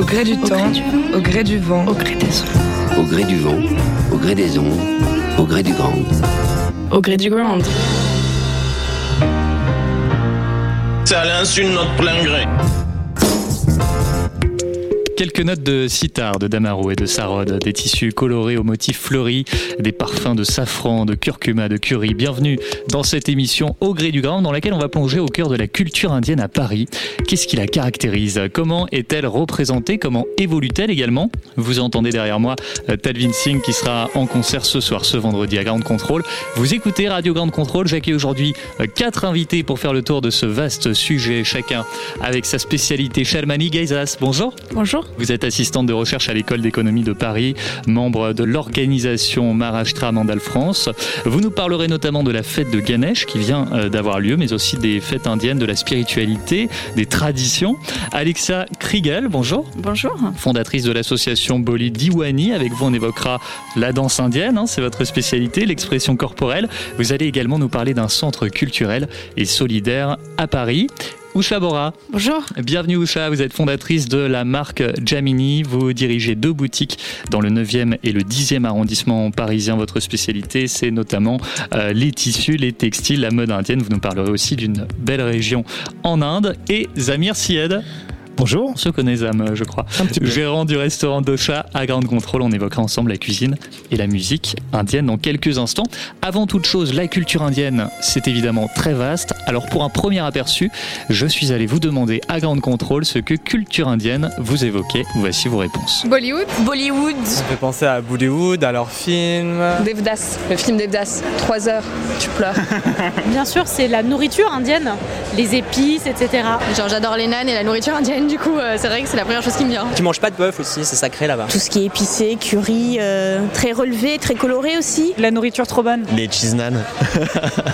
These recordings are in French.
Au gré du temps, au gré du vent, Au gré des ondes. Au gré du vent, au gré des ondes, au gré du grand. Au gré du ground. C'est à l'insu de notre plein gré. Quelques notes de sitar, de damaro et de sarode, des tissus colorés aux motifs fleuris, des parfums de safran, de curcuma, de curry. Bienvenue dans cette émission Au gré du grand dans laquelle on va plonger au cœur de la culture indienne à Paris. Qu'est-ce qui la caractérise? Comment est-elle représentée? Comment évolue-t-elle également? Vous entendez derrière moi euh, Talvin Singh qui sera en concert ce soir, ce vendredi à Grande Contrôle. Vous écoutez Radio Grande Contrôle. J'accueille aujourd'hui euh, quatre invités pour faire le tour de ce vaste sujet, chacun avec sa spécialité. Shalmani Gaizas, bonjour. Bonjour. Vous êtes assistante de recherche à l'école d'économie de Paris, membre de l'organisation Maharashtra Mandal France. Vous nous parlerez notamment de la fête de Ganesh qui vient euh, d'avoir lieu, mais aussi des fêtes indiennes, de la spiritualité, des traditions. Alexa Kriegel, bonjour. Bonjour. Fondatrice de l'association Boli Diwani. Avec vous, on évoquera la danse indienne, hein, c'est votre spécialité, l'expression corporelle. Vous allez également nous parler d'un centre culturel et solidaire à Paris. Usha Bora, Bonjour. Bienvenue Usha, vous êtes fondatrice de la marque Jamini, vous dirigez deux boutiques dans le 9e et le 10e arrondissement parisien. Votre spécialité, c'est notamment euh, les tissus, les textiles, la mode indienne. Vous nous parlerez aussi d'une belle région en Inde. Et Zamir Sied. Bonjour. On se connaît Zam, je crois. Gérant du restaurant Dosha à Grande Contrôle. On évoquera ensemble la cuisine et la musique indienne dans quelques instants. Avant toute chose, la culture indienne, c'est évidemment très vaste. Alors pour un premier aperçu, je suis allé vous demander à Grande Contrôle ce que culture indienne vous évoquait. Voici vos réponses. Bollywood. Bollywood. Ça fait penser à Bollywood, à leurs films. Devdas. Le film Devdas. Trois heures. Tu pleures. Bien sûr, c'est la nourriture indienne, les épices, etc. Genre j'adore les nanes et la nourriture indienne. Du coup, euh, c'est vrai que c'est la première chose qui me vient. Tu manges pas de bœuf aussi, c'est sacré là-bas. Tout ce qui est épicé, curry, euh, très relevé, très coloré aussi. La nourriture trop bonne. Les cheese naan.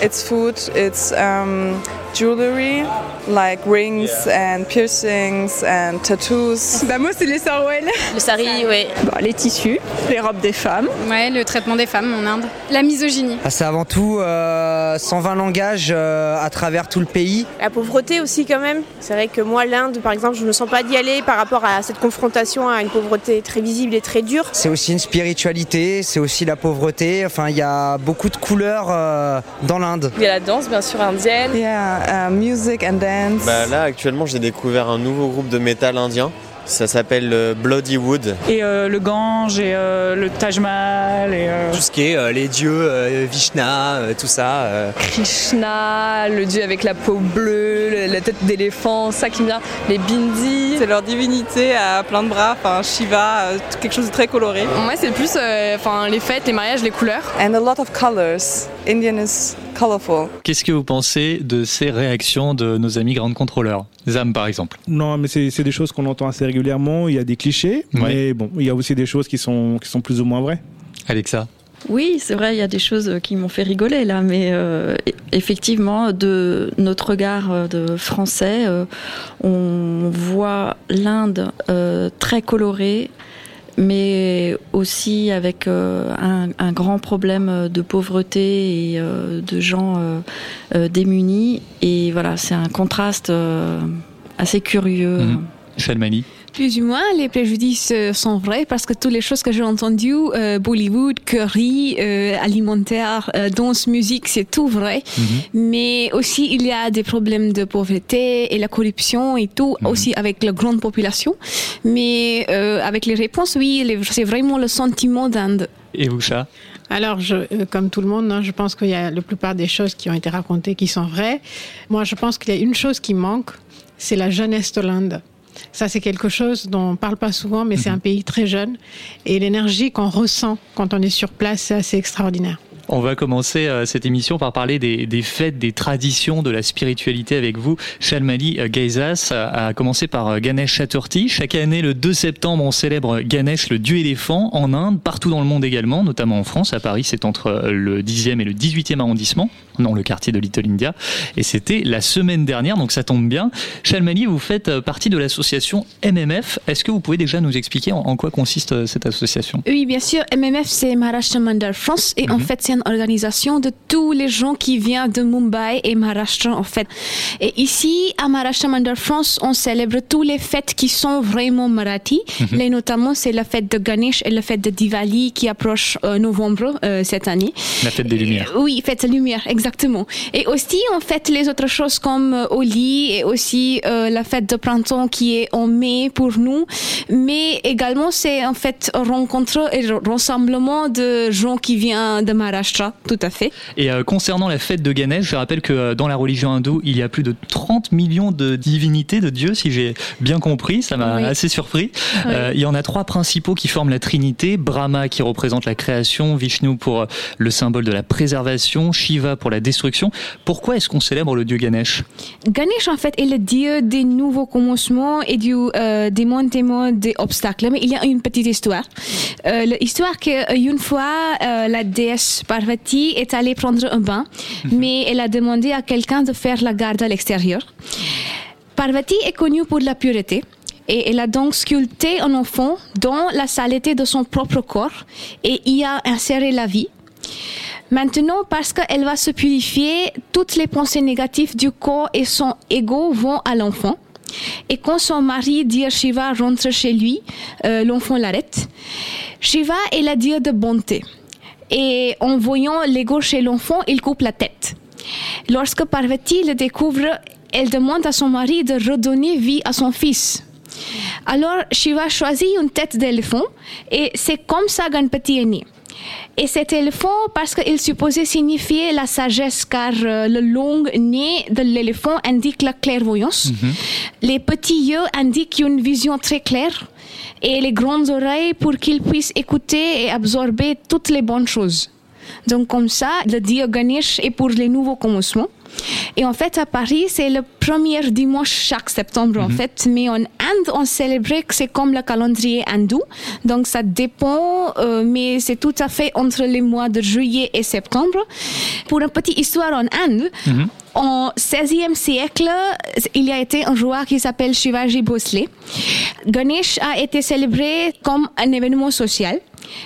It's food, it's um, jewelry, like rings and piercings and tattoos. Bah moi, c'est les sarouels. Le sari, oui. Bah, les tissus, les robes des femmes. Ouais, le traitement des femmes en Inde. La misogynie. Ah, c'est avant tout euh, 120 langages euh, à travers tout le pays. La pauvreté aussi quand même. C'est vrai que moi, l'Inde, par exemple, je ne me sens pas d'y aller par rapport à cette confrontation à une pauvreté très visible et très dure. C'est aussi une spiritualité, c'est aussi la pauvreté. Enfin, il y a beaucoup de couleurs euh, dans l'Inde. Il y a la danse, bien sûr, indienne. Yeah, uh, music and dance. Bah là actuellement j'ai découvert un nouveau groupe de métal indien. Ça s'appelle euh, Bloody Wood. Et euh, le Gange et euh, le Taj Mahal. Et, euh, Tout ce qui est euh, les dieux, euh, Vishna, euh, tout ça. euh. Krishna, le dieu avec la peau bleue, le- la tête d'éléphant, ça qui me vient. Les bindis. C'est leur divinité à plein de bras, enfin Shiva, euh, quelque chose de très coloré. Moi, c'est plus euh, enfin, les fêtes, les mariages, les couleurs. And a lot of colors. Indian is colorful. Qu'est-ce que vous pensez de ces réactions de nos amis grandes contrôleurs? Zam par exemple. Non, mais c'est des choses qu'on entend assez régulièrement. Il y a des clichés, Ouais. mais bon, il y a aussi des choses qui sont, qui sont plus ou moins vraies. Alexa Oui, c'est vrai, il y a des choses qui m'ont fait rigoler là, mais euh, e- effectivement, de notre regard euh, de français, euh, on voit l'Inde euh, très colorée, mais aussi avec euh, un, un grand problème de pauvreté et euh, de gens euh, démunis. Et voilà, c'est un contraste assez curieux. Mhm. Shalmani Plus ou moins, les préjudices euh, sont vrais parce que toutes les choses que j'ai entendues, euh, Bollywood, curry, euh, alimentaire, euh, danse, musique, c'est tout vrai. Mais aussi, il y a des problèmes de pauvreté et la corruption et tout, aussi avec la grande population. Mais euh, avec les réponses, oui, c'est vraiment le sentiment d'Inde. Et Usha Alors, je, euh, comme tout le monde, hein, je pense qu'il y a la plupart des choses qui ont été racontées qui sont vraies. Moi, je pense qu'il y a une chose qui manque, c'est la jeunesse de l'Inde. Ça, c'est quelque chose dont on ne parle pas souvent, mais c'est un pays très jeune. Et l'énergie qu'on ressent quand on est sur place, c'est assez extraordinaire. On va commencer euh, cette émission par parler des, des, fêtes, des traditions, de la spiritualité avec vous. Shalmali euh, Gaizas a commencé par euh, Ganesh Chaturthi. Chaque année, le 2 septembre, on célèbre Ganesh, le dieu éléphant, en Inde, partout dans le monde également, notamment en France. À Paris, c'est entre le 10e et le 18e arrondissement, dans le quartier de Little India. Et c'était la semaine dernière, donc ça tombe bien. Shalmali, vous faites partie de l'association MMF. Est-ce que vous pouvez déjà nous expliquer en, quoi consiste cette association? Oui, bien sûr. MMF, c'est Maharashtra Mandal France. Et en fait, c'est une organisation de tous les gens qui viennent de Mumbai et Maharashtra, en fait. Et ici, à Maharashtra Mandal France, on célèbre tous les fêtes qui sont vraiment marathi. Mm -hmm. notamment, c'est la fête de Ganesh et la fête de Diwali qui approche euh, novembre euh, cette année. La fête des Lumières. Oui, fête des Lumières, exactement. Et aussi, on fête les autres choses comme euh, Holi et aussi euh, la fête de printemps qui est en mai pour nous. Mais également, c'est en fait rencontre et rassemblement de gens qui viennent de Maharashtra, tout à fait. Et euh, concernant la fête de Ganesh, je rappelle que euh, dans la religion hindoue, il y a plus de 30 millions de divinités, de dieux, si j'ai bien compris. Ça m'a Oui. assez surpris. Oui. Euh, il y en a trois principaux qui forment la Trinité. Brahma qui représente la création, Vishnu pour le symbole de la préservation, Shiva pour la destruction. Pourquoi est-ce qu'on célèbre le dieu Ganesh? Ganesh, en fait, est le dieu des nouveaux commencements et du démontement des obstacles. Mais il y a une petite histoire. L'histoire qu'une fois, la déesse Parvati est allée prendre un bain, mais elle a demandé à quelqu'un de faire la garde à l'extérieur. Parvati est connue pour la pureté. Et elle a donc sculpté un enfant dans la saleté de son propre corps et y a inséré la vie. Maintenant, parce qu'elle va se purifier, toutes les pensées négatives du corps et son ego vont à l'enfant. Et quand son mari, Dir Shiva, rentre chez lui, euh, l'enfant l'arrête. Shiva est la dieu de bonté. Et en voyant l'ego chez l'enfant, il coupe la tête. Lorsque Parvati le découvre, elle demande à son mari de redonner vie à son fils. Alors Shiva choisit une tête d'éléphant et c'est comme ça Ganpati est né. Et cet éléphant, parce qu'il supposait signifier la sagesse, car euh, le long nez de l'éléphant indique la clairvoyance. Les petits yeux indiquent une vision très claire. Et les grandes oreilles pour qu'il puisse écouter et absorber toutes les bonnes choses. Donc comme ça, le dieu Ganesh est pour les nouveaux commencements. Et en fait, à Paris, c'est le premier dimanche chaque septembre, en fait. Mais en Inde, on célébrait que c'est comme le calendrier hindou. Donc, ça dépend, euh, mais c'est tout à fait entre les mois de juillet et septembre. Pour une petite histoire en Inde, en 16e siècle, il y a été un roi qui s'appelle Shivaji Bhosle. Ganesh a été célébré comme un événement social.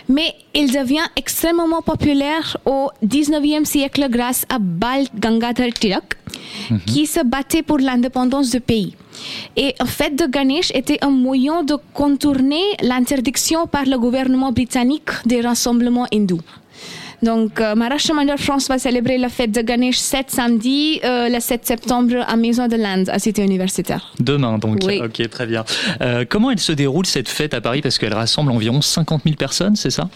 Mais il devient extrêmement populaire au 19e siècle grâce à Bal Gangadhar Tilak, qui se battait pour l'indépendance du pays. Et en fait, de Ganesh était un moyen de contourner l'interdiction par le gouvernement britannique des rassemblements hindous. Donc, euh, Maharashtra Mandal France va célébrer la fête de Ganesh cet samedi, euh, le 7 septembre, à Maison de l'Inde, à Cité universitaire. Demain, donc. Oui. Ok, très bien. Euh, comment elle se déroule cette fête à Paris? Parce qu'elle rassemble environ 50 000 personnes, c'est ça?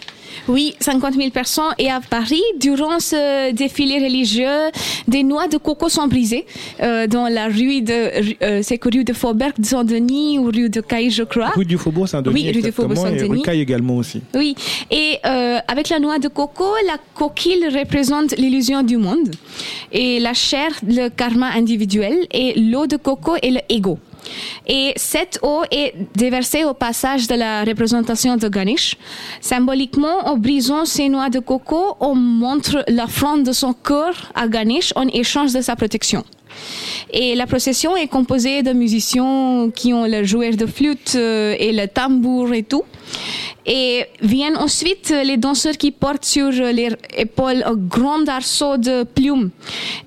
Oui, 50 000 personnes. Et à Paris, durant ce défilé religieux, des noix de coco sont brisées euh, dans la rue de, euh, c'est que rue de Faubourg de Saint-Denis ou rue de Caille, je crois. Rue du Faubourg Saint-Denis. Oui, rue du Faubourg exactement, et Saint-Denis. rue Caille également aussi. Oui, et euh, avec la noix de coco, la coquille représente l'illusion du monde et la chair, le karma individuel et l'eau de coco est le ego. Et cette eau est déversée au passage de la représentation de Ganesh. Symboliquement, en brisant ces noix de coco, on montre l'offrande de son cœur à Ganesh en échange de sa protection. Et la procession est composée de musiciens qui ont le joueur de flûte euh, et le tambour et tout. Et viennent ensuite les danseurs qui portent sur leurs épaules un grand arceau de plumes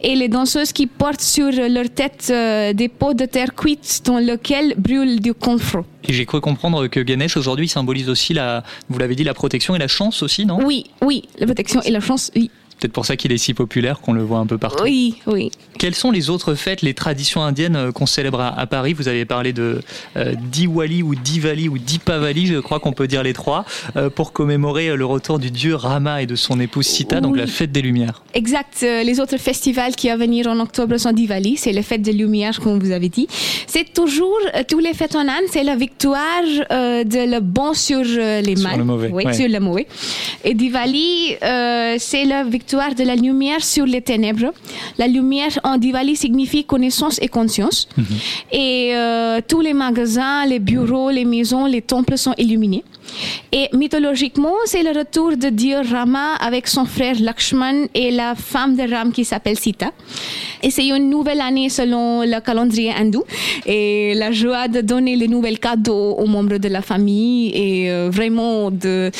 et les danseuses qui portent sur leur tête euh, des pots de terre cuite dans lequel brûle du confort. Et j'ai cru comprendre que Ganesh aujourd'hui symbolise aussi la, vous l'avez dit, la protection et la chance aussi, non? Oui, oui, la protection et la chance, oui. Peut-être pour ça qu'il est si populaire qu'on le voit un peu partout. Oui, oui. Quelles sont les autres fêtes, les traditions indiennes euh, qu'on célèbre à, à Paris? Vous avez parlé de euh, Diwali ou Diwali ou Dipavali, je crois qu'on peut dire les trois, euh, pour commémorer le retour du dieu Rama et de son épouse Sita, donc la fête des Lumières. Exact. Les autres festivals qui vont venir en octobre sont Diwali, c'est les fêtes de lumière, comme vous avez dit. C'est toujours, tous les fêtes en Inde, c'est la victoire euh, de le bon sur les Sur mal. le mauvais, Oui, ouais. sur le mauvais. Et Diwali, c'est la victoire victoire de la lumière sur les ténèbres. La lumière en Diwali signifie connaissance et conscience. Et euh, tous les magasins, les bureaux, les maisons, les temples sont illuminés. Et mythologiquement, c'est le retour de Dieu Rama avec son frère Lakshman et la femme de Ram qui s'appelle Sita. Et c'est une nouvelle année selon le calendrier hindou. Et la joie de donner les nouvelles cadeaux aux membres de la famille et euh, vraiment de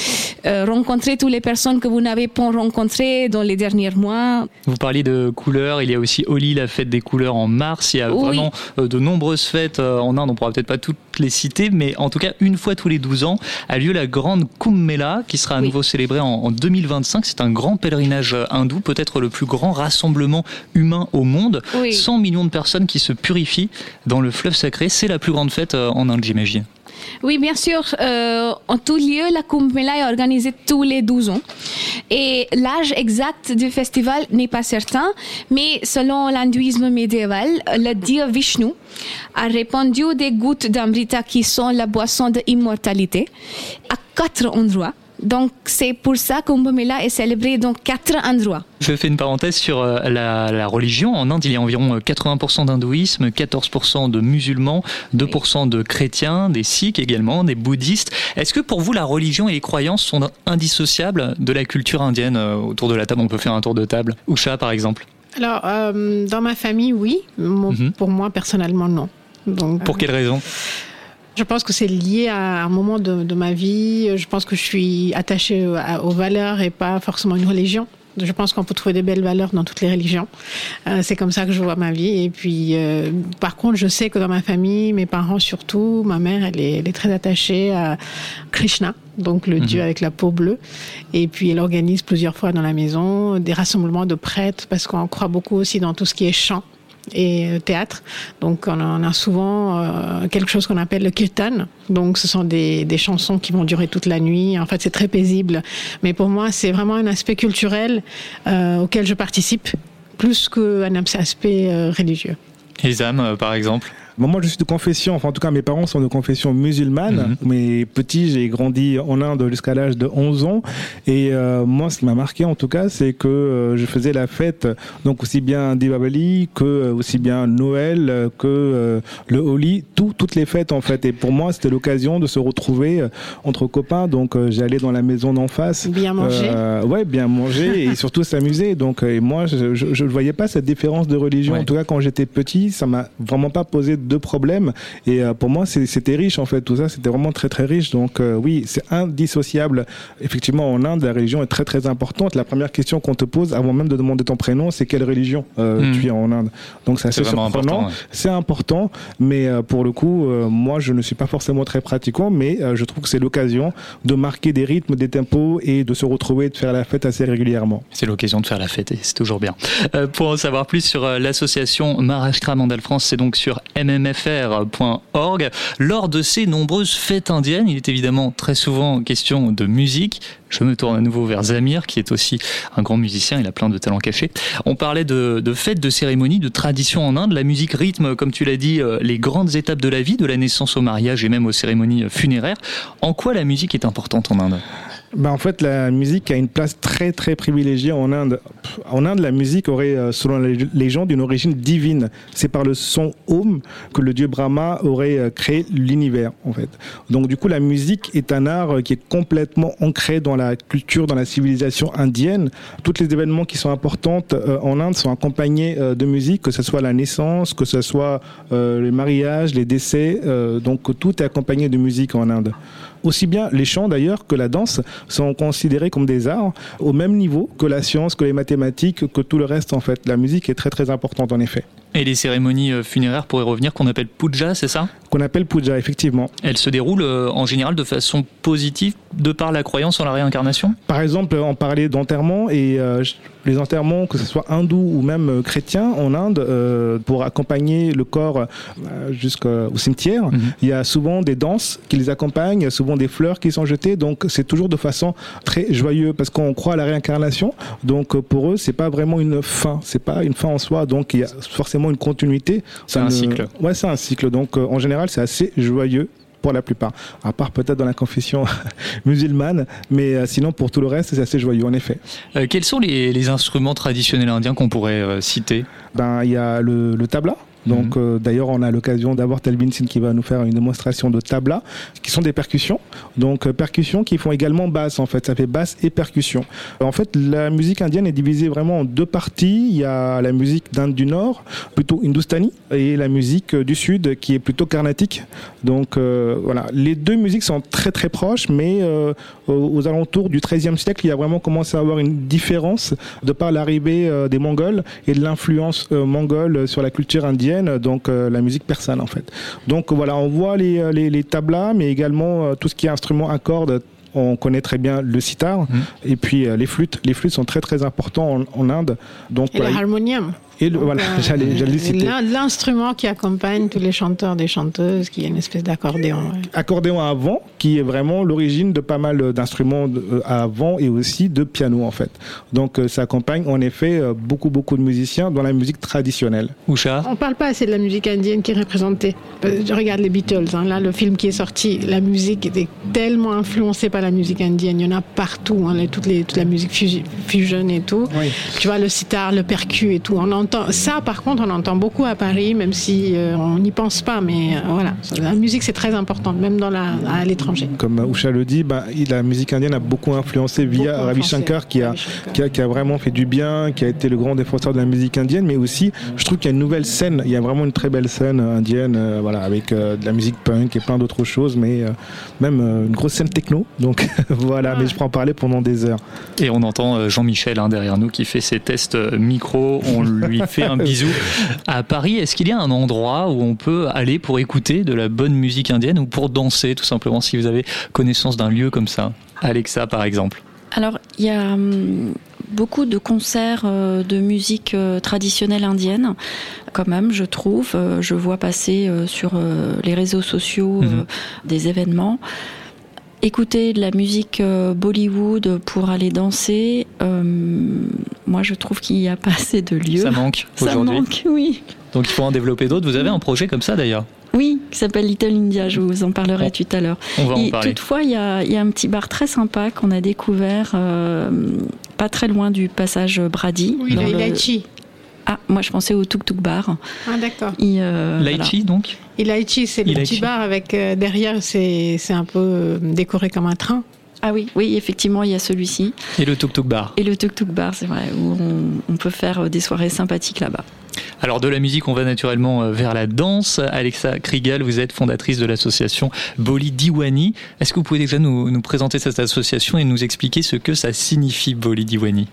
euh, rencontrer toutes les personnes que vous n'avez pas rencontrées dans les derniers mois. Vous parliez de couleurs, il y a aussi Holi, la fête des couleurs en mars. Il y a Oui. vraiment euh, de nombreuses fêtes en Inde, on pourra peut-être pas toutes les citer, mais en tout cas, une fois tous les 12 ans, a lieu la grande Kumbh Mela qui sera à nouveau célébrée en, en 2025. C'est un grand pèlerinage euh, hindou, peut-être le plus grand rassemblement humain au monde. Oui. 100 millions de personnes qui se purifient dans le fleuve sacré. C'est la plus grande fête euh, en Inde, j'imagine. Oui, bien sûr. Euh, en tout lieu, la Kumbh Mela est organisée tous les 12 ans. Et l'âge exact du festival n'est pas certain, mais selon l'hindouisme médiéval, le dieu Vishnu a répandu des gouttes d'amrita qui sont la boisson de immortalité à quatre endroits. Donc, c'est pour ça que Kumbh Mela est célébré dans quatre endroits. Je fais une parenthèse sur euh, la, la religion. En Inde, il y a environ euh, 80% d'hindouisme, 14% de musulmans, 2% de chrétiens, des sikhs également, des bouddhistes. Est-ce que pour vous, la religion et les croyances sont indissociables de la culture indienne Euh, Autour de la table, on peut faire un tour de table. Usha, par exemple. Alors, euh, dans ma famille, oui. Mo- Pour moi, personnellement, non. Donc, Pour quelle raison? Je pense que c'est lié à un moment de, de ma vie. Je pense que je suis attachée aux valeurs et pas forcément à une religion. Je pense qu'on peut trouver des belles valeurs dans toutes les religions. Euh, c'est comme ça que je vois ma vie. Et puis, euh, par contre, je sais que dans ma famille, mes parents surtout, ma mère, elle est, elle est très attachée à Krishna, donc le dieu avec la peau bleue. Et puis, elle organise plusieurs fois dans la maison des rassemblements de prêtres parce qu'on croit beaucoup aussi dans tout ce qui est chant et euh, théâtre. Donc on a, souvent euh, quelque chose qu'on appelle le kirtan. Donc ce sont des, des chansons qui vont durer toute la nuit. En fait c'est très paisible. Mais pour moi c'est vraiment un aspect culturel euh, auquel je participe plus qu'un aspect religieux. Isam, euh, par exemple moi, je suis de confession, enfin, en tout cas, mes parents sont de confession musulmane. Mais petit, j'ai grandi en Inde jusqu'à l'âge de 11 ans. Et euh, moi, ce qui m'a marqué, en tout cas, c'est que euh, je faisais la fête, donc aussi bien Diwali que euh, aussi bien Noël euh, que euh, le Holi, tout, toutes les fêtes, en fait. Et pour moi, c'était l'occasion de se retrouver euh, entre copains. Donc, euh, j'allais dans la maison d'en face. Bien manger. Euh, ouais, bien manger et surtout s'amuser. Donc, euh, et moi, je ne voyais pas cette différence de religion. En tout cas, quand j'étais petit, ça m'a vraiment pas posé de problème. Et euh, pour moi, c'était riche, en fait. Tout ça, c'était vraiment très, très riche. Donc, euh, oui, c'est indissociable. Effectivement, en Inde, la religion est très, très importante. La première question qu'on te pose, avant même de demander ton prénom, c'est quelle religion euh, Hmm. tu es en Inde? Donc, c'est assez C'est surprenant. important, ouais. C'est important, mais pour le coup, moi, je ne suis pas forcément très pratiquant, mais je trouve que c'est l'occasion de marquer des rythmes, des tempos et de se retrouver et de faire la fête assez régulièrement. C'est l'occasion de faire la fête et c'est toujours bien. Euh, pour en savoir plus sur l'association Maharashtra Mandal France, c'est donc sur mmfr.org. Lors de ces nombreuses fêtes indiennes, il est évidemment très souvent question de musique. Je me tourne à nouveau vers Zamir, qui est aussi un grand musicien, il a plein de talents cachés. On parlait de, de fêtes, de cérémonies, de traditions en Inde. La musique rythme, comme tu l'as dit, euh, les grandes étapes de la vie, de la naissance au mariage et même aux cérémonies funéraires. En quoi la musique est importante en Inde? Ben, en fait, la musique a une place très très privilégiée en Inde. En Inde, la musique aurait, euh, selon les légendes, une origine divine. C'est par le son Om que le dieu Brahma aurait euh, créé l'univers, en fait. Donc, du coup, la musique est un art euh, qui est complètement ancré dans la culture, dans la civilisation indienne. Tous les événements qui sont importants en Inde sont accompagnés de musique, que ce soit la naissance, que ce soit les mariages, les décès. donc, tout est accompagné de musique en Inde. Aussi bien les chants d'ailleurs que la danse sont considérés comme des arts au même niveau que la science, que les mathématiques, que tout le reste en fait. La musique est très très importante en effet. Et les cérémonies euh, funéraires, pour y revenir, qu'on appelle puja, c'est ça? Qu'on appelle puja, effectivement. Elles se déroulent euh, en général de façon positive de par la croyance en la réincarnation? Par exemple, on parlait d'enterrement et euh, les enterrements, que ce soit hindou ou même euh, chrétien en Inde, euh, pour accompagner le corps euh, jusqu'au cimetière, il y a souvent des danses qui les accompagnent, souvent des fleurs qui sont jetées, donc c'est toujours de façon très joyeuse parce qu'on croit à la réincarnation. Donc euh, pour eux, c'est pas vraiment une fin, c'est pas une fin en soi, donc il y a forcément une continuité. C'est un ne- cycle. Ouais, c'est un cycle. Donc euh, en général, c'est assez joyeux pour la plupart. À part peut-être dans la confession musulmane, mais euh, sinon pour tout le reste, c'est assez joyeux en effet. Euh, quels sont les, les instruments traditionnels indiens qu'on pourrait euh, citer? Ben il y a le, le tabla. Donc Mhm. euh, d'ailleurs on a l'occasion d'avoir Telvin Sin qui va nous faire une démonstration de tabla, qui sont des percussions. Donc euh, percussions qui font également basse en fait, ça fait basse et percussion. En fait la musique indienne est divisée vraiment en deux parties. Il y a la musique d'Inde du Nord, plutôt hindustani, et la musique euh, du Sud qui est plutôt carnatique. Donc euh, voilà, les deux musiques sont très très proches, mais euh, aux, alentours du XIIIe siècle, il y a vraiment commencé à avoir une différence de par l'arrivée des Mongols et de l'influence mongole sur la culture indienne, donc euh, la musique persane en fait. Donc voilà, on voit les, euh, les, les tablas, mais également euh, tout ce qui est instrument à cordes. On connaît très bien le sitar et puis euh, les flûtes. Les flûtes sont très très importants en, en Inde. Donc Et voilà. l'harmonium. Et le- voilà, Euh, j'allais j'allais le citer. l'in- L'instrument qui accompagne tous les chanteurs, des chanteuses, qui est une espèce d'accordéon. ouais. accordéon à vent, qui est vraiment l'origine de pas mal d'instruments de- euh, à vent et aussi de piano en fait. Donc euh, ça accompagne en effet beaucoup beaucoup de musiciens dans la musique traditionnelle. Usha On parle pas assez de la musique indienne qui est représentée. Je regarde les Beatles, hein. là le film qui est sorti, la musique était tellement influencée par la musique indienne. Il y en a partout, hein, les- toutes les, toute la musique fusi- fusion et tout. Tu vois le sitar, le percu et tout. On entend ça, par contre, on entend beaucoup à Paris, même si euh, on n'y pense pas. Mais euh, voilà, la musique c'est très important, même dans la, à l'étranger. Comme Usha le dit, il- la musique indienne a beaucoup influencé via Beaucoup Ravi Shankar qui a, qui, a, qui a vraiment fait du bien, qui a été le grand défenseur de la musique indienne, mais aussi je trouve qu'il y a une nouvelle scène, il y a vraiment une très belle scène euh, indienne, euh, voilà, avec euh, de la musique punk et plein d'autres choses, mais euh, même euh, une grosse scène techno. Donc voilà, mais je peux en parler pendant des heures. Et on entend Jean-Michel hein, derrière nous qui fait ses tests micro. On lui fait un bisou. À Paris, est-ce qu'il y a un endroit où on peut aller pour écouter de la bonne musique indienne ou pour danser tout simplement si vous avez connaissance d'un lieu comme ça? Alexa par exemple. Alors, il y a hum, beaucoup de concerts euh, de musique euh, traditionnelle indienne, quand même, je trouve. Euh, je vois passer sur les réseaux sociaux Mhm. des événements. Écouter de la musique euh, Bollywood pour aller danser, euh, moi je trouve qu'il n'y a pas assez de lieux. Ça manque Ça aujourd'hui. manque, oui. Donc il faut en développer d'autres. Vous avez un projet comme ça d'ailleurs Oui, qui s'appelle Little India, je vous en parlerai tout à l'heure. on va en Et parler. Toutefois, il y a, il y a un petit bar très sympa qu'on a découvert euh, pas très loin du passage Brady. Oui, dans le le-. Ah, moi je pensais au Tuk Tuk Bar. Ah d'accord. Et, euh, Laichi donc Ilaichi, c'est le petit bar avec euh, derrière, c'est c'est un peu euh, décoré comme un train. Ah oui, oui, effectivement, il y a celui-ci. Et le Tuk Tuk Bar. Et le Tuk Tuk Bar, c'est vrai, où on, on peut faire des soirées sympathiques là-bas. Alors de la musique, on va naturellement vers la danse. Alexa Krigal, vous êtes fondatrice de l'association Boli Diwani. Est-ce que vous pouvez déjà nous, nous présenter cette association et nous expliquer ce que ça signifie Boli Diwani?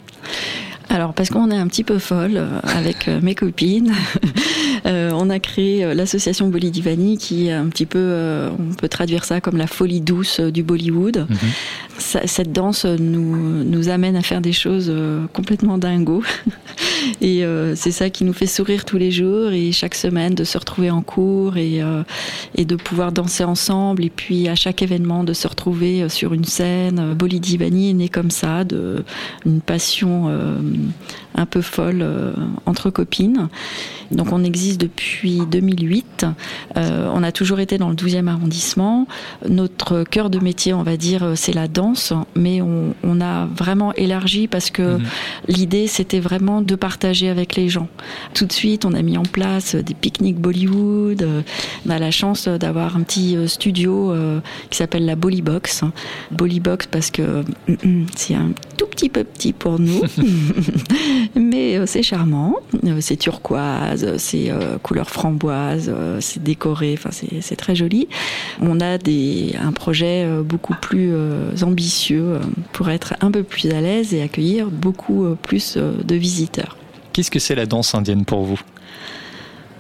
Alors, parce qu'on est un petit peu folle euh, avec euh, mes copines, euh, on a créé l'association Bolidivani qui est un petit peu, euh, on peut traduire ça comme la folie douce du Bollywood. Ça- cette danse nous, nous amène à faire des choses complètement dingos. Et euh, c'est ça qui nous fait sourire tous les jours et chaque semaine de se retrouver en cours et, et de pouvoir danser ensemble. Et puis à chaque événement de se retrouver sur une scène. Bolidivani est né comme ça, de une passion un peu folle euh, entre copines. Donc on existe depuis 2008. Euh, on a toujours été dans le 12e arrondissement. Notre cœur de métier, on va dire, c'est la danse, mais on, on a vraiment élargi parce que l'idée, c'était vraiment de partager avec les gens. Tout de suite, on a mis en place des pique-niques Bollywood. Euh, On a la chance d'avoir un petit euh, studio euh, qui s'appelle la Bollybox. Bollybox parce que c'est un tout petit peu petit pour nous, mais euh, c'est charmant. Euh, C'est turquoise, c'est euh, couleur framboise, c'est décoré, enfin c'est très joli. On a des, un projet beaucoup plus ambitieux pour être un peu plus à l'aise et accueillir beaucoup plus de visiteurs. Qu'est-ce que c'est la danse indienne pour vous?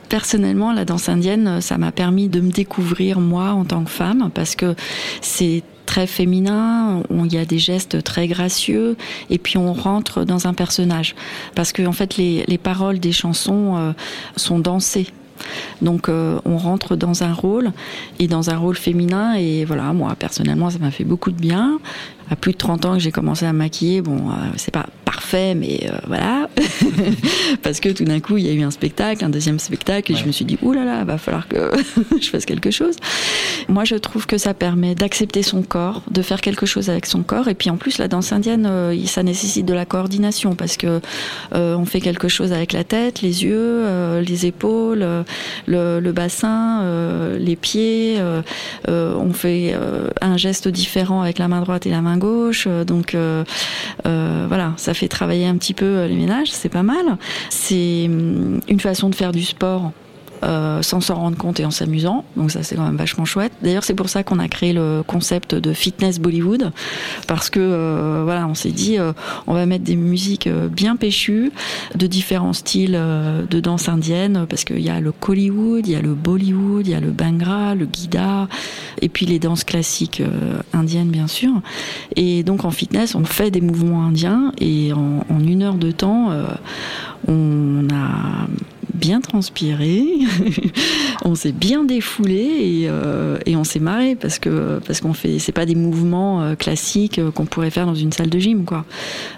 Personnellement, la danse indienne, ça m'a permis de me découvrir moi en tant que femme parce que c'est très féminin, il y a des gestes très gracieux et puis on rentre dans un personnage parce que en fait les, les paroles des chansons euh, sont dansées. Donc euh, on rentre dans un rôle et dans un rôle féminin et voilà moi personnellement ça m'a fait beaucoup de bien. À plus de 30 ans que j'ai commencé à maquiller, bon euh, c'est pas parfait fait, mais euh, voilà, parce que tout d'un coup, il y a eu un spectacle, un deuxième spectacle, et je me suis dit, oulala, là là, va falloir que je fasse quelque chose. Moi, je trouve que ça permet d'accepter son corps, de faire quelque chose avec son corps, et puis en plus, la danse indienne, euh, ça nécessite de la coordination, parce que euh, on fait quelque chose avec la tête, les yeux, euh, les épaules, le, le bassin, euh, les pieds. on fait un geste différent avec la main droite et la main gauche. donc voilà, ça fait travailler un petit peu euh, les ménages, c'est pas mal. C'est hum, une façon de faire du sport. Euh, sans s'en rendre compte et en s'amusant. Donc ça c'est quand même vachement chouette. D'ailleurs c'est pour ça qu'on a créé le concept de fitness Bollywood parce que euh, voilà on s'est dit euh, on va mettre des musiques bien péchues de différents styles de danse indienne parce qu'il y a le Kollywood, il y a le Bollywood, il y a le Bhangra, le Gida et puis les danses classiques indiennes bien sûr. Et donc en fitness on fait des mouvements indiens et en, une heure de temps on a bien transpiré, on s'est bien défoulé et, euh, et on s'est marré parce que parce qu'on fait c'est pas des mouvements euh, classiques euh, qu'on pourrait faire dans une salle de gym quoi.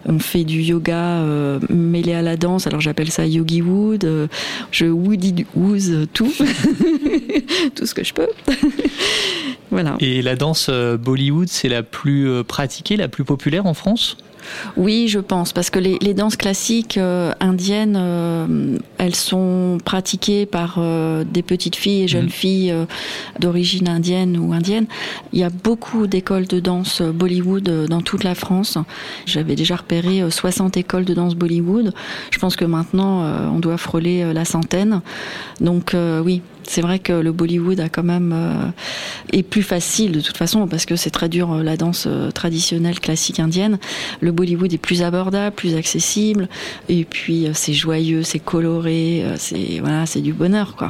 On fait du yoga mêlé à la danse, alors j'appelle ça yogi wood, je woody woos tout, tout ce que je peux. voilà. Et la danse Bollywood, c'est la plus pratiquée, la plus populaire en France? Oui, je pense, parce que les, les danses classiques euh, indiennes, euh, elles sont pratiquées par euh, des petites filles et jeunes filles euh, d'origine indienne ou indienne. Il y a beaucoup d'écoles de danse Bollywood dans toute la France. J'avais déjà repéré euh, 60 écoles de danse Bollywood. Je pense que maintenant, on doit frôler la centaine. Donc oui, c'est vrai que le Bollywood a quand même euh, est plus facile de toute façon parce que c'est très dur euh, la danse euh, traditionnelle classique indienne. Le Bollywood est plus abordable, plus accessible et puis c'est joyeux, c'est coloré, c'est voilà, c'est du bonheur quoi.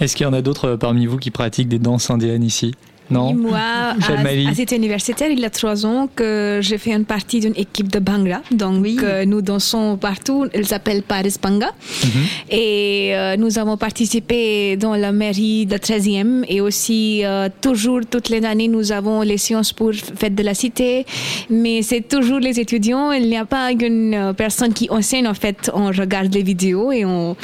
Est-ce qu'il y en a d'autres parmi vous qui pratiquent des danses indiennes ici? Non Moi, Jeanne à, à cette universitaire, il y a trois ans que j'ai fait une partie d'une équipe de Bhangra. Donc, euh, nous dansons partout. Elle s'appelle Paris Banga. Et euh, nous avons participé dans la mairie de 13e. Et aussi, euh, toujours, toutes les années, nous avons les séances pour Fête de la Cité. Mais c'est toujours les étudiants. Il n'y a pas une personne qui enseigne. En fait, on regarde les vidéos et on,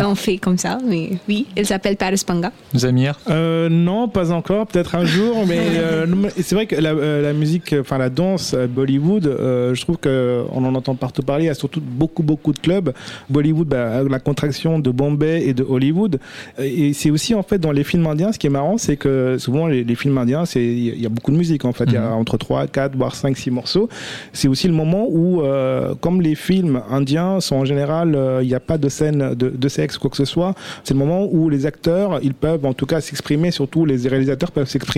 on fait comme ça. Mais oui, elle s'appelle Paris Banga. Zamir Euh, non, pas encore. Peut-être un jour, mais euh, c'est vrai que la, euh, la musique, enfin la danse euh, Bollywood, euh, je trouve que on en entend partout parler. Il y a surtout beaucoup beaucoup de clubs. Bollywood, bah, la contraction de Bombay et de Hollywood. Et c'est aussi en fait dans les films indiens, ce qui est marrant, c'est que souvent les, les films indiens, c'est il y a beaucoup de musique en fait. Il y a entre 3, 4, voire 5, 6 morceaux. C'est aussi le moment où, euh, comme les films indiens sont en général, euh, il n'y a pas de scène de, de sexe ou quoi que ce soit. C'est le moment où les acteurs, ils peuvent en tout cas s'exprimer, surtout les réalisateurs peuvent s'exprimer.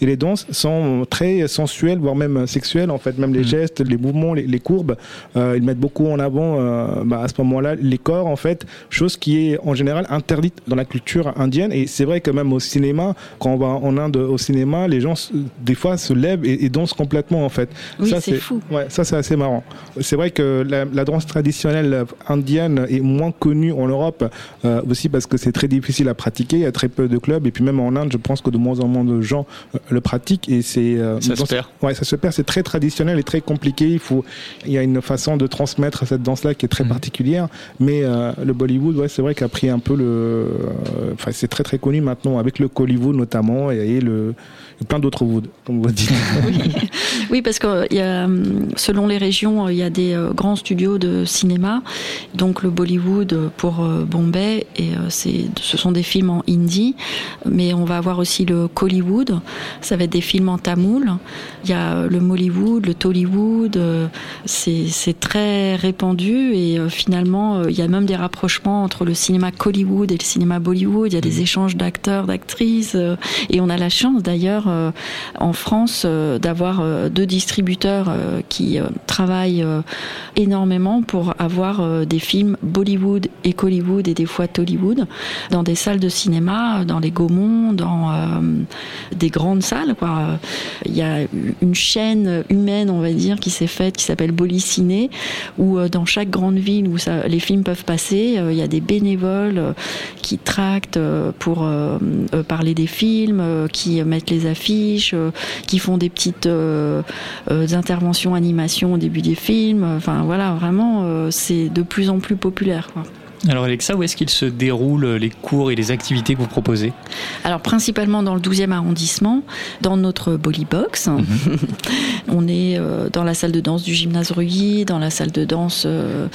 Et les danses sont très sensuelles, voire même sexuelles en fait. Même les gestes, les mouvements, les, les courbes, euh, ils mettent beaucoup en avant euh, bah, à ce moment-là les corps en fait, chose qui est en général interdite dans la culture indienne. Et c'est vrai que même au cinéma, quand on va en Inde au cinéma, les gens des fois se lèvent et, et dansent complètement en fait. Oui, ça c'est fou. Ouais, ça c'est assez marrant. C'est vrai que la, la danse traditionnelle indienne est moins connue en Europe euh, aussi parce que c'est très difficile à pratiquer. Il y a très peu de clubs et puis même en Inde, je pense que de moins en moins de gens euh, le pratiquent et c'est euh, Ça se perd. Ouais, ça se perd. C'est très traditionnel et très compliqué. Il faut, il y a une façon de transmettre cette danse-là qui est très particulière. Mais euh, le Bollywood, ouais, c'est vrai qu'a pris un peu le, enfin, c'est très très connu maintenant avec le Kollywood notamment et, et le plein d'autres wood, comme vous dites. Oui, parce que y a, hum, selon les régions, il y a des euh, grands studios de cinéma. Donc le Bollywood pour euh, Bombay, et euh, ce sont des films en hindi. Mais on va avoir aussi le Kollywood. Ça va être des films en tamoul. Il y a euh, le Mollywood, le Tollywood. euh, C'est, très répandu et euh, finalement, euh, il y a même des rapprochements entre le cinéma Kollywood et le cinéma Bollywood. Il y a des échanges d'acteurs, d'actrices. euh, et on a la chance d'ailleurs euh, en France euh, d'avoir euh, deux distributeurs qui travaillent énormément pour avoir des films Bollywood et Kollywood et des fois Tollywood dans des salles de cinéma, dans les Gaumont, dans des grandes salles. Il y a une chaîne humaine, on va dire, qui s'est faite, qui s'appelle Boliciné, où dans chaque grande ville où les films peuvent passer, il y a des bénévoles qui tractent pour parler des films, qui mettent les affiches, qui font des petites interventions animation au début des films. Enfin voilà, vraiment, c'est de plus en plus populaire. Quoi. Alors Alexa, où est-ce qu'il se déroule les cours et les activités que vous proposez? Alors principalement dans le 12e arrondissement, dans notre Box. Mhm. On est euh, dans la salle de danse du gymnase Rully, dans la salle de danse euh,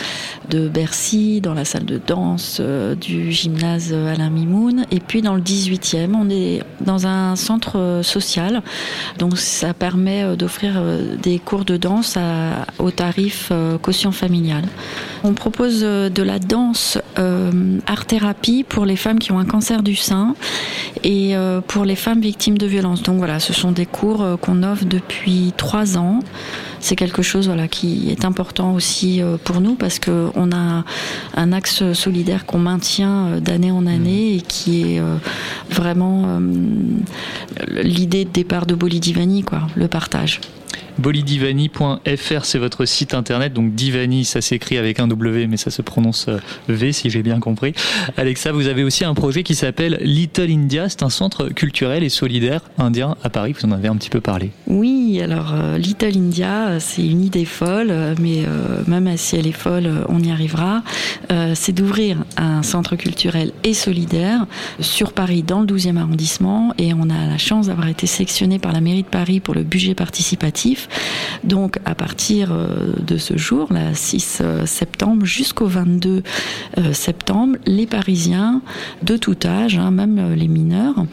de Bercy, dans la salle de danse euh, du gymnase Alain Mimoun. Et puis dans le 18e, on est dans un centre social. Donc ça permet d'offrir des cours de danse à, au tarif quotient familial. On propose de la danse euh, art-thérapie pour les femmes qui ont un cancer du sein et euh, pour les femmes victimes de violences. Donc voilà, ce sont des cours euh, qu'on offre depuis trois ans. C'est quelque chose voilà, qui est important aussi pour nous parce qu'on a un axe solidaire qu'on maintient d'année en année et qui est vraiment l'idée de départ de Bolidivani, quoi, le partage. Bolidivani.fr, c'est votre site internet. Donc Divani, ça s'écrit avec un W, mais ça se prononce euh, V si j'ai bien compris. Alexa, vous avez aussi un projet qui s'appelle Little India. C'est un centre culturel et solidaire indien à Paris. Vous en avez un petit peu parlé. Oui, alors euh, Little India, c'est une idée folle, euh, mais même si elle est folle, on y arrivera. c'est d'ouvrir un centre culturel et solidaire sur Paris, dans le 12e arrondissement. Et on a la chance d'avoir été sélectionné par la mairie de Paris pour le budget participatif. Donc à partir euh, de ce jour, 6 euh, septembre jusqu'au 22 euh, septembre, les Parisiens de tout âge, hein, même les mineurs,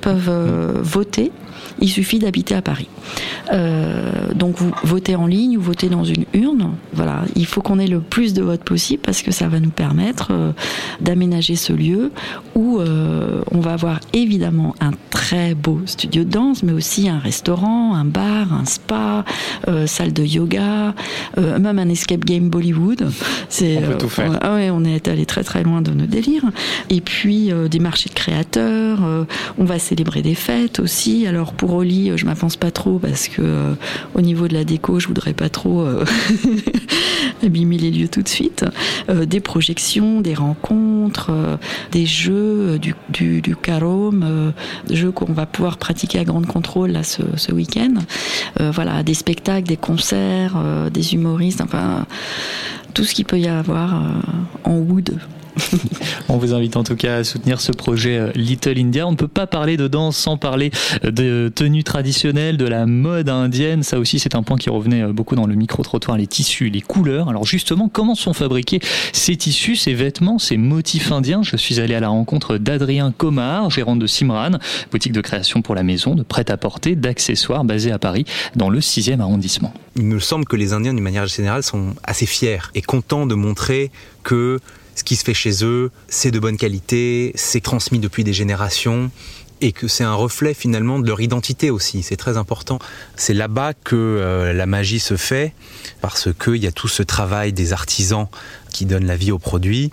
peuvent voter il suffit d'habiter à Paris. Euh, donc vous votez en ligne ou votez dans une urne. Voilà, il faut qu'on ait le plus de votes possible parce que ça va nous permettre euh, d'aménager ce lieu où euh, on va avoir évidemment un très beau studio de danse, mais aussi un restaurant, un bar, un spa, salle de yoga, même un escape game Bollywood. C'est, on peut tout faire. Ah ouais, on est allé très très loin de nos délires. Et puis des marchés de créateurs. on va célébrer des fêtes aussi. Alors pour Oli, je m'avance pas trop parce que euh, au niveau de la déco, je voudrais pas trop euh, abîmer les lieux tout de suite. Euh, des projections, des rencontres, des jeux, du, du, du jeux qu'on va pouvoir pratiquer à grande contrôle là ce, ce week-end. voilà, des spectacles, des concerts, des humoristes, enfin tout ce qu'il peut y avoir en wood. On vous invite en tout cas à soutenir ce projet euh, Little India. On ne peut pas parler de danse sans parler euh, de tenues traditionnelles, de la mode indienne. Ça aussi, c'est un point qui revenait euh, beaucoup dans le micro-trottoir, les tissus, les couleurs. Alors justement, comment sont fabriqués ces tissus, ces vêtements, ces motifs indiens? Je suis allé à la rencontre d'Adrien Comard, gérant de Simran, boutique de création pour la maison, de prêt-à-porter, d'accessoires basée à Paris, dans le 6e arrondissement. Il me semble que les Indiens, d'une manière générale, sont assez fiers et contents de montrer que ce qui se fait chez eux, c'est de bonne qualité, c'est transmis depuis des générations et que c'est un reflet finalement de leur identité aussi. C'est très important. C'est là-bas que euh, la magie se fait parce qu'il y a tout ce travail des artisans qui donnent la vie aux produits.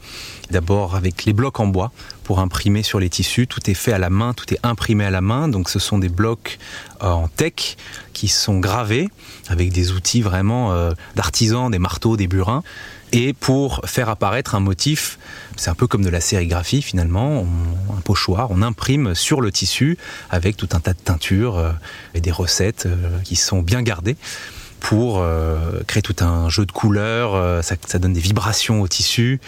D'abord avec les blocs en bois pour imprimer sur les tissus. Tout est fait à la main, tout est imprimé à la main. Donc ce sont des blocs euh, en tech qui sont gravés avec des outils vraiment euh, d'artisans, des marteaux, des burins et pour faire apparaître un motif, c'est un peu comme de la sérigraphie finalement, un pochoir, on imprime sur le tissu avec tout un tas de teintures euh, et des recettes euh, qui sont bien gardées pour euh, créer tout un jeu de couleurs, ça, donne des vibrations au tissu.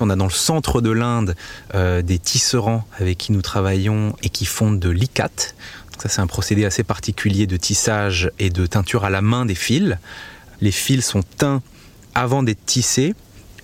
On a dans le centre de l'Inde des tisserands avec qui nous travaillons et qui font de l'icat. Ça c'est un procédé assez particulier de tissage et de teinture à la main des fils. Les fils sont teints avant d'être tissé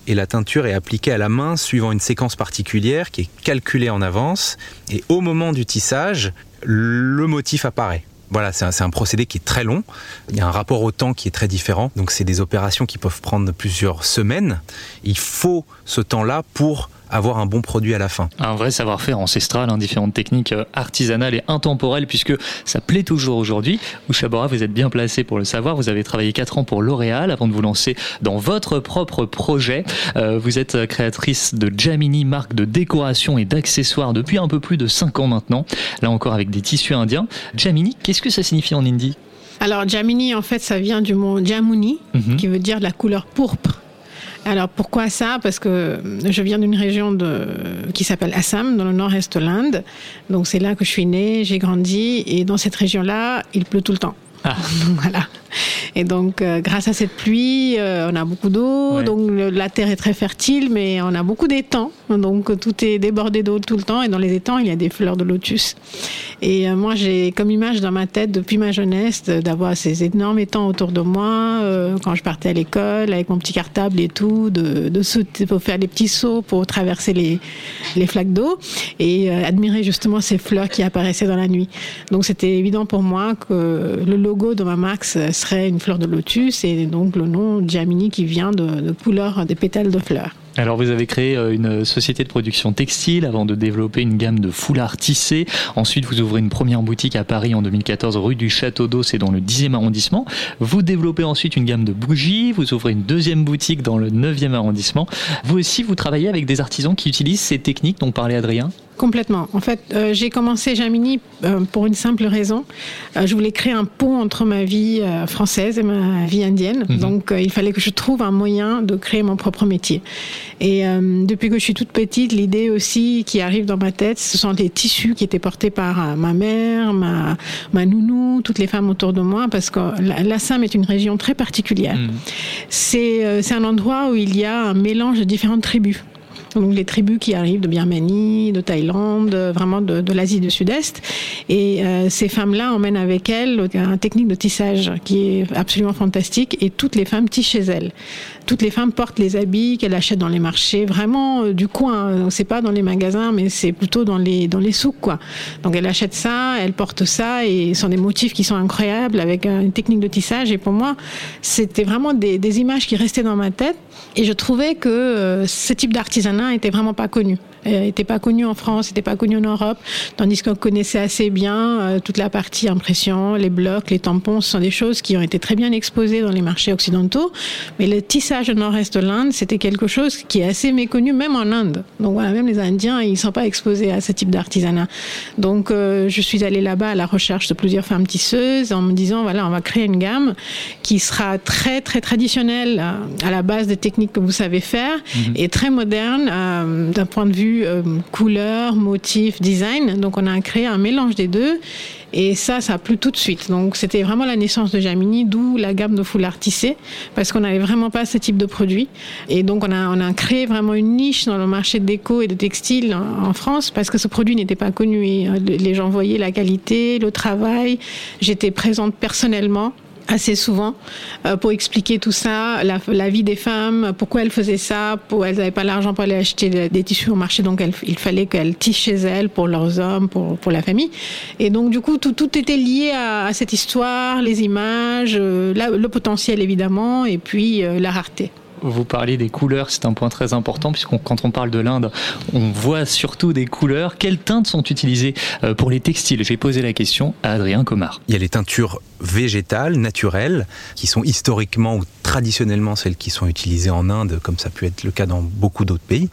et la teinture est appliquée à la main suivant une séquence particulière qui est calculée en avance et au moment du tissage, le motif apparaît. Voilà, c'est un, procédé qui est très long. Il y a un rapport au temps qui est très différent. Donc, c'est des opérations qui peuvent prendre plusieurs semaines. Il faut ce temps-là pour avoir un bon produit à la fin. Un vrai savoir-faire ancestral, hein, différentes techniques euh, artisanales et intemporelles, puisque ça plaît toujours aujourd'hui. Ushabora, vous êtes bien placé pour le savoir. Vous avez travaillé 4 ans pour L'Oréal avant de vous lancer dans votre propre projet. Euh, vous êtes créatrice de Jamini, marque de décoration et d'accessoires depuis un peu plus de 5 ans maintenant. Là encore avec des tissus indiens. Jamini, qu'est-ce que ça signifie en hindi? Alors, Jamini, en fait, ça vient du mot Jamuni, Mhm. qui veut dire la couleur pourpre. Alors pourquoi ça? Parce que je viens d'une région de, qui s'appelle Assam, dans le nord-est de l'Inde. Donc c'est là que je suis née, j'ai grandi, et dans cette région-là, il pleut tout le temps. voilà. Et donc, euh, grâce à cette pluie, euh, on a beaucoup d'eau. Donc, le- la terre est très fertile, mais on a beaucoup d'étangs. Donc, tout est débordé d'eau tout le temps. Et dans les étangs, il y a des fleurs de lotus. Et euh, moi, j'ai comme image dans ma tête, depuis ma jeunesse, d'avoir ces énormes étangs autour de moi. euh, quand je partais à l'école, avec mon petit cartable et tout, de, de sauter, pour faire des petits sauts pour traverser les, les flaques d'eau. Et euh, admirer justement ces fleurs qui apparaissaient dans la nuit. Donc, c'était évident pour moi que le logo de ma marque une fleur de lotus et donc le nom Jamini qui vient de, de couleur des pétales de fleurs. Alors vous avez créé euh, une société de production textile avant de développer une gamme de foulards tissés. Ensuite vous ouvrez une première boutique à Paris en 2014 rue du Château d'Eau, c'est dans le 10e arrondissement. Vous développez ensuite une gamme de bougies, vous ouvrez une deuxième boutique dans le 9e arrondissement. Vous aussi vous travaillez avec des artisans qui utilisent ces techniques dont parlait Adrien? Complètement. En fait, euh, j'ai commencé Jamini euh, pour une simple raison. Euh, je voulais créer un pont entre ma vie française et ma vie indienne. Mhm. Donc, il fallait que je trouve un moyen de créer mon propre métier. Et depuis que je suis toute petite, l'idée aussi qui arrive dans ma tête, ce sont les tissus qui étaient portés par ma mère, ma, ma nounou, toutes les femmes autour de moi, parce que la- l'Assam est une région très particulière. C'est euh, c'est un endroit où il y a un mélange de différentes tribus. Donc les tribus qui arrivent de Birmanie, de Thaïlande, vraiment de, l'Asie du Sud-Est. Et euh, ces femmes-là emmènent avec elles une technique de tissage qui est absolument fantastique et toutes les femmes tissent chez elles. Toutes les femmes portent les habits qu'elles achètent dans les marchés, vraiment euh, du coin. Donc, C'est pas dans les magasins, mais c'est plutôt dans les dans les souks quoi. Donc elles achètent ça, elles portent ça et ce sont des motifs qui sont incroyables avec une technique de tissage. Et pour moi, c'était vraiment des, des images qui restaient dans ma tête. Et je trouvais que euh, ce type d'artisanat était vraiment pas connu. Euh, était pas connu en France, était pas connu en Europe, tandis qu'on connaissait assez bien euh, toute la partie impression, les blocs, les tampons, ce sont des choses qui ont été très bien exposées dans les marchés occidentaux. Mais le tissage au nord-est de l'Inde, c'était quelque chose qui est assez méconnu, même en Inde. Donc voilà, même les Indiens, ils sont pas exposés à ce type d'artisanat. Donc euh, je suis allée là-bas à la recherche de plusieurs femmes tisseuses en me disant voilà, on va créer une gamme qui sera très très traditionnelle euh, à la base des techniques que vous savez faire Mhm. et très moderne euh, d'un point de vue euh, couleur, motif, design. Donc on a créé un mélange des deux et ça, ça a plu tout de suite. Donc c'était vraiment la naissance de Jamini, d'où la gamme de foulards tissés parce qu'on n'avait vraiment pas ce type de produit. Et donc on a, créé vraiment une niche dans le marché de déco et de textile en, France parce que ce produit n'était pas connu. Euh, les gens voyaient la qualité, le travail. J'étais présente personnellement assez souvent euh, pour expliquer tout ça, la, la vie des femmes, pourquoi elles faisaient ça, pour, elles n'avaient pas l'argent pour aller acheter des, tissus au marché, donc elles- il fallait qu'elles tissent chez elles pour leurs hommes, pour, pour la famille. Et donc du coup, tout, tout était lié à, à cette histoire, les images, euh, le potentiel évidemment, et puis euh, la rareté. Vous parlez des couleurs, c'est un point très important puisqu'on quand on parle de l'Inde, on voit surtout des couleurs. Quelles teintes sont utilisées euh, pour les textiles? J'ai posé la question à Adrien Comard. Il y a les teintures végétales, naturelles, qui sont historiquement ou traditionnellement celles qui sont utilisées en Inde, comme ça peut être le cas dans beaucoup d'autres pays.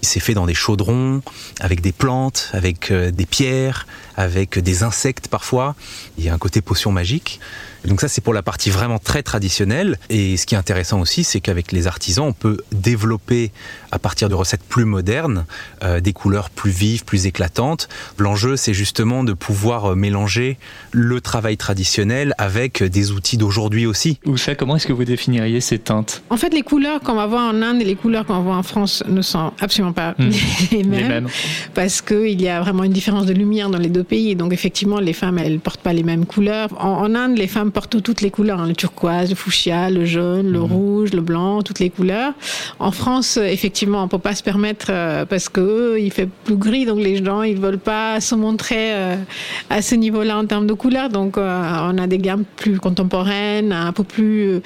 C'est fait dans des chaudrons, avec des plantes, avec euh, des pierres, avec des insectes parfois. Il y a un côté potion magique. Donc ça, c'est pour la partie vraiment très traditionnelle. Et ce qui est intéressant aussi, c'est qu'avec les artisans, on peut développer à partir de recettes plus modernes euh, des couleurs plus vives, plus éclatantes. L'enjeu, c'est justement de pouvoir euh, mélanger le travail traditionnel avec des outils d'aujourd'hui aussi. Ou ça, comment est-ce que vous définiriez ces teintes? En fait, les couleurs qu'on va voir en Inde et les couleurs qu'on voit en France ne sont absolument pas Hmm. les, mêmes, Les mêmes. parce qu'il y a vraiment une différence de lumière dans les deux pays. Donc effectivement, les femmes, elles portent pas les mêmes couleurs. En, en Inde, les femmes porte toutes les couleurs, hein, le turquoise, le fuchsia, le jaune, le rouge, le blanc, toutes les couleurs. En France, euh, effectivement, on peut pas se permettre euh, parce que eux, il fait plus gris, donc les gens ils veulent pas se montrer euh, à ce niveau-là en termes de couleurs. Donc euh, on a des gammes plus contemporaines, un peu plus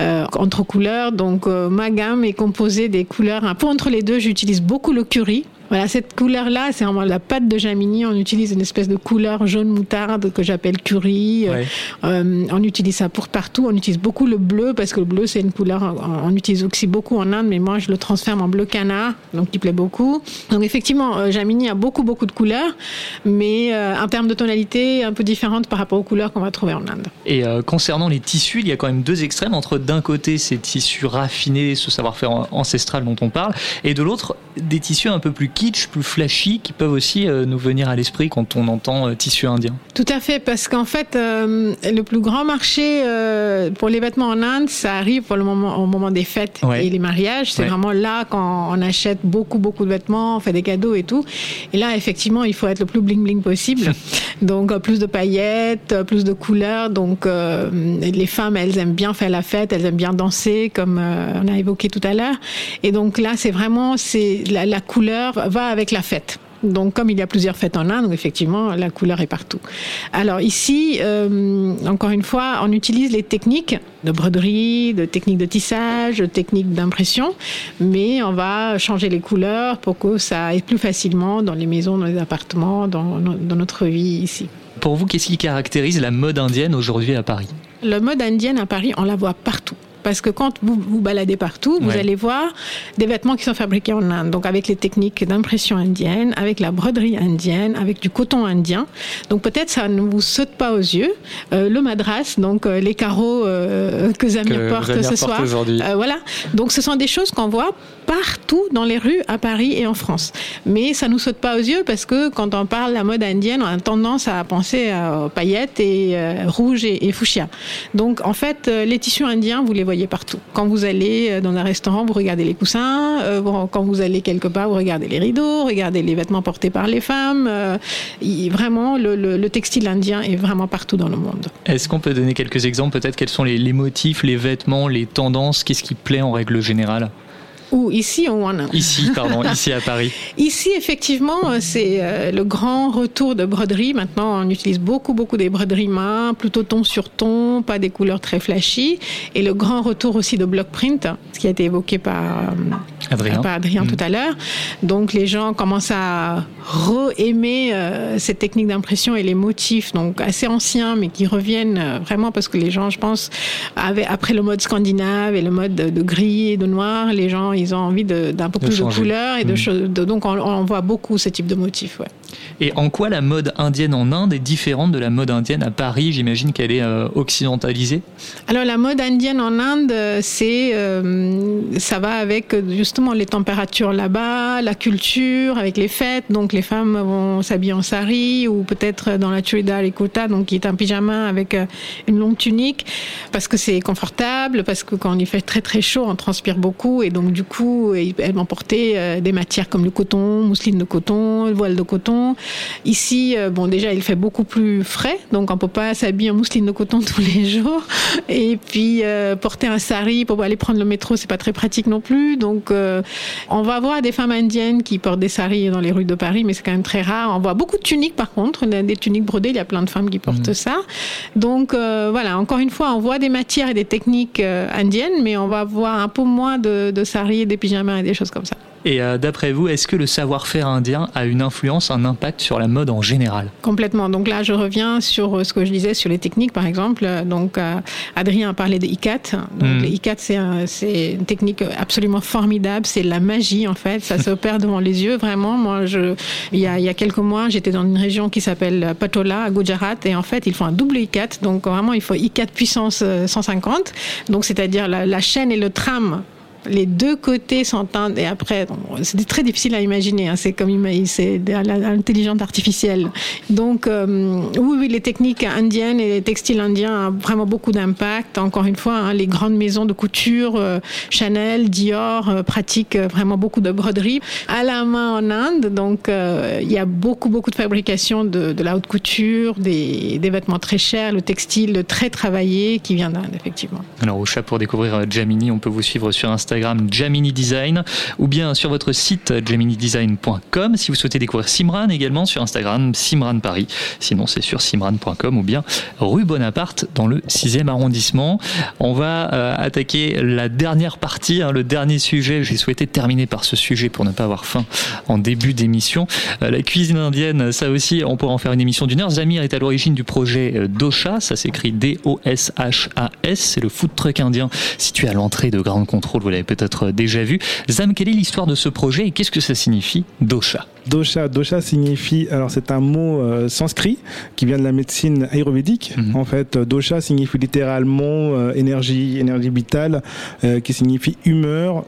euh, entre couleurs. Donc euh, ma gamme est composée des couleurs un peu entre les deux. J'utilise beaucoup le curry. Voilà, cette couleur-là, c'est vraiment la pâte de Jamini. On utilise une espèce de couleur jaune moutarde que j'appelle curry. Ouais. Euh, on utilise ça pour partout. On utilise beaucoup le bleu parce que le bleu, c'est une couleur. On utilise aussi beaucoup en Inde, mais moi, je le transforme en bleu canard, donc qui plaît beaucoup. Donc effectivement, euh, Jamini a beaucoup, beaucoup de couleurs, mais euh, en termes de tonalité, un peu différentes par rapport aux couleurs qu'on va trouver en Inde. Et euh, concernant les tissus, il y a quand même deux extrêmes entre d'un côté ces tissus raffinés, ce savoir-faire an- ancestral dont on parle, et de l'autre des tissus un peu plus kitsch, plus flashy, qui peuvent aussi euh, nous venir à l'esprit quand on entend euh, tissu indien. Tout à fait, parce qu'en fait, euh, le plus grand marché euh, pour les vêtements en Inde, ça arrive pour le moment, au moment des fêtes Ouais. et les mariages. C'est Ouais. vraiment là quand on achète beaucoup, beaucoup de vêtements, on fait des cadeaux et tout. Et là, effectivement, il faut être le plus bling-bling possible. Donc, plus de paillettes, plus de couleurs. Donc, euh, les femmes, elles aiment bien faire la fête, elles aiment bien danser, comme on a évoqué tout à l'heure. Et donc là, c'est vraiment, c'est la, la couleur va avec la fête. Donc, comme il y a plusieurs fêtes en Inde, effectivement, la couleur est partout. Alors ici, euh, encore une fois, on utilise les techniques de broderie, de techniques de tissage, de techniques d'impression, mais on va changer les couleurs pour que ça aille plus facilement dans les maisons, dans les appartements, dans, dans notre vie ici. Pour vous, qu'est-ce qui caractérise la mode indienne aujourd'hui à Paris? Le mode indienne à Paris, on la voit partout. Parce que quand vous vous baladez partout, vous Ouais. allez voir des vêtements qui sont fabriqués en Inde. Donc avec les techniques d'impression indienne, avec la broderie indienne, avec du coton indien. Donc peut-être ça ne vous saute pas aux yeux. Euh, le madras, donc euh, les carreaux euh, que Zamir Que porte Zamir ce porte soir. aujourd'hui. Voilà. Donc ce sont des choses qu'on voit partout dans les rues à Paris et en France. Mais ça nous saute pas aux yeux parce que quand on parle de la mode indienne, on a tendance à penser à- aux paillettes et rouge et, et fuchsia. Donc en fait, les tissus indiens, vous les voyez partout. Quand vous allez euh, dans un restaurant, vous regardez les coussins. euh, quand vous allez quelque part, vous regardez les rideaux, regardez les vêtements portés par les femmes. euh, vraiment, le, le- le textile indien est vraiment partout dans le monde. Est-ce qu'on peut donner quelques exemples Peut-être quels sont les motifs, les vêtements, les tendances Qu'est-ce qui plaît en règle générale? Ou ici en Inde. Ici, pardon, ici à Paris. Ici, effectivement, euh, c'est euh, le grand retour de broderie. Maintenant, on utilise beaucoup, beaucoup des broderies main, plutôt ton sur ton, pas des couleurs très flashy. Et le grand retour aussi de block print, ce qui a été évoqué par euh, Adrien. par Adrien Mm. tout à l'heure. Donc, les gens commencent à re-aimer euh, cette technique d'impression et les motifs, donc assez anciens, mais qui reviennent euh, vraiment parce que les gens, je pense, avaient, après le mode scandinave et le mode de, de gris et de noir, les gens, ils ont envie d'un peu De plus de couleurs et de Mm. choses. donc, on, on voit beaucoup ce type de motifs. Ouais. Et en quoi la mode indienne en Inde est différente de la mode indienne à Paris? J'imagine qu'elle est euh, occidentalisée. Alors la mode indienne en Inde, c'est ça va avec euh, les températures là-bas, la culture, avec les fêtes. Donc les femmes vont s'habiller en sari ou peut-être dans la churida et kota, donc qui est un pyjama avec euh, une longue tunique, parce que c'est confortable, parce que quand il fait très très chaud, on transpire beaucoup et donc du coup elles vont porter euh, des matières comme le coton, mousseline de coton, le voile de coton. Ici, euh, bon déjà il fait beaucoup plus frais, donc on peut pas s'habiller en mousseline de coton tous les jours. Et puis porter un sari pour aller prendre le métro, c'est pas très pratique non plus. Donc on va voir des femmes indiennes qui portent des saris dans les rues de Paris, mais c'est quand même très rare. On voit beaucoup de tuniques par contre, des tuniques brodées. Il y a plein de femmes qui portent ça. Donc euh, voilà, encore une fois, on voit des matières et des techniques euh, indiennes, mais on va voir un peu moins de, de saris, des pyjamas et des choses comme ça. Et euh, d'après vous, est-ce que le savoir-faire indien a une influence, un impact sur la mode en général? Complètement. Donc là, je reviens sur euh, ce que je disais sur les techniques, par exemple. Donc, euh, Adrien a parlé des ICAT. Donc, Mm. les ICAT, c'est une technique absolument formidable. C'est la magie, en fait. Ça s'opère devant les yeux, vraiment. Moi, je, il y a, il y a quelques mois, j'étais dans une région qui s'appelle Patola, à Gujarat. Et en fait, ils font un double ICAT. Donc, vraiment, il faut ICAT puissance euh, 150. Donc, c'est-à-dire la chaîne et le tram les deux côtés s'entendent et après, c'est très difficile à imaginer. Hein. c'est comme c'est l'intelligence artificielle. Donc, euh, oui, les techniques indiennes et les textiles indiens ont vraiment beaucoup d'impact. Encore une fois, hein, les grandes maisons de couture, euh, Chanel, Dior, euh, pratiquent vraiment beaucoup de broderie à la main en Inde. Donc, il y a beaucoup, beaucoup de fabrication de, de la haute couture, des, des, vêtements très chers, le textile très travaillé qui vient d'Inde, effectivement. Alors, au chat, pour découvrir Jamini, on peut vous suivre sur Instagram Jamini Design ou bien sur votre site jaminidesign.com si vous souhaitez découvrir Simran également sur Instagram Simran Paris. Sinon, c'est sur simran.com ou bien rue Bonaparte dans le 6e arrondissement. On va euh, attaquer la dernière partie, hein, le dernier sujet. J'ai souhaité terminer par ce sujet pour ne pas avoir faim en début d'émission. Euh, la cuisine indienne, ça aussi, on pourra en faire une émission d'une heure. Zamir est à l'origine du projet euh, Dosha, ça s'écrit D-O-S-H-A-S, c'est le food truck indien situé à l'entrée de Grand Control, vous l'avez peut-être déjà vu. Zam, quelle est l'histoire de ce projet et qu'est-ce que ça signifie Dosha? Dosha, dosha signifie, alors c'est un mot euh, sanskrit qui vient de la médecine ayurvédique. Mhm. En fait, dosha signifie littéralement euh, énergie, énergie vitale, euh, qui signifie humeur,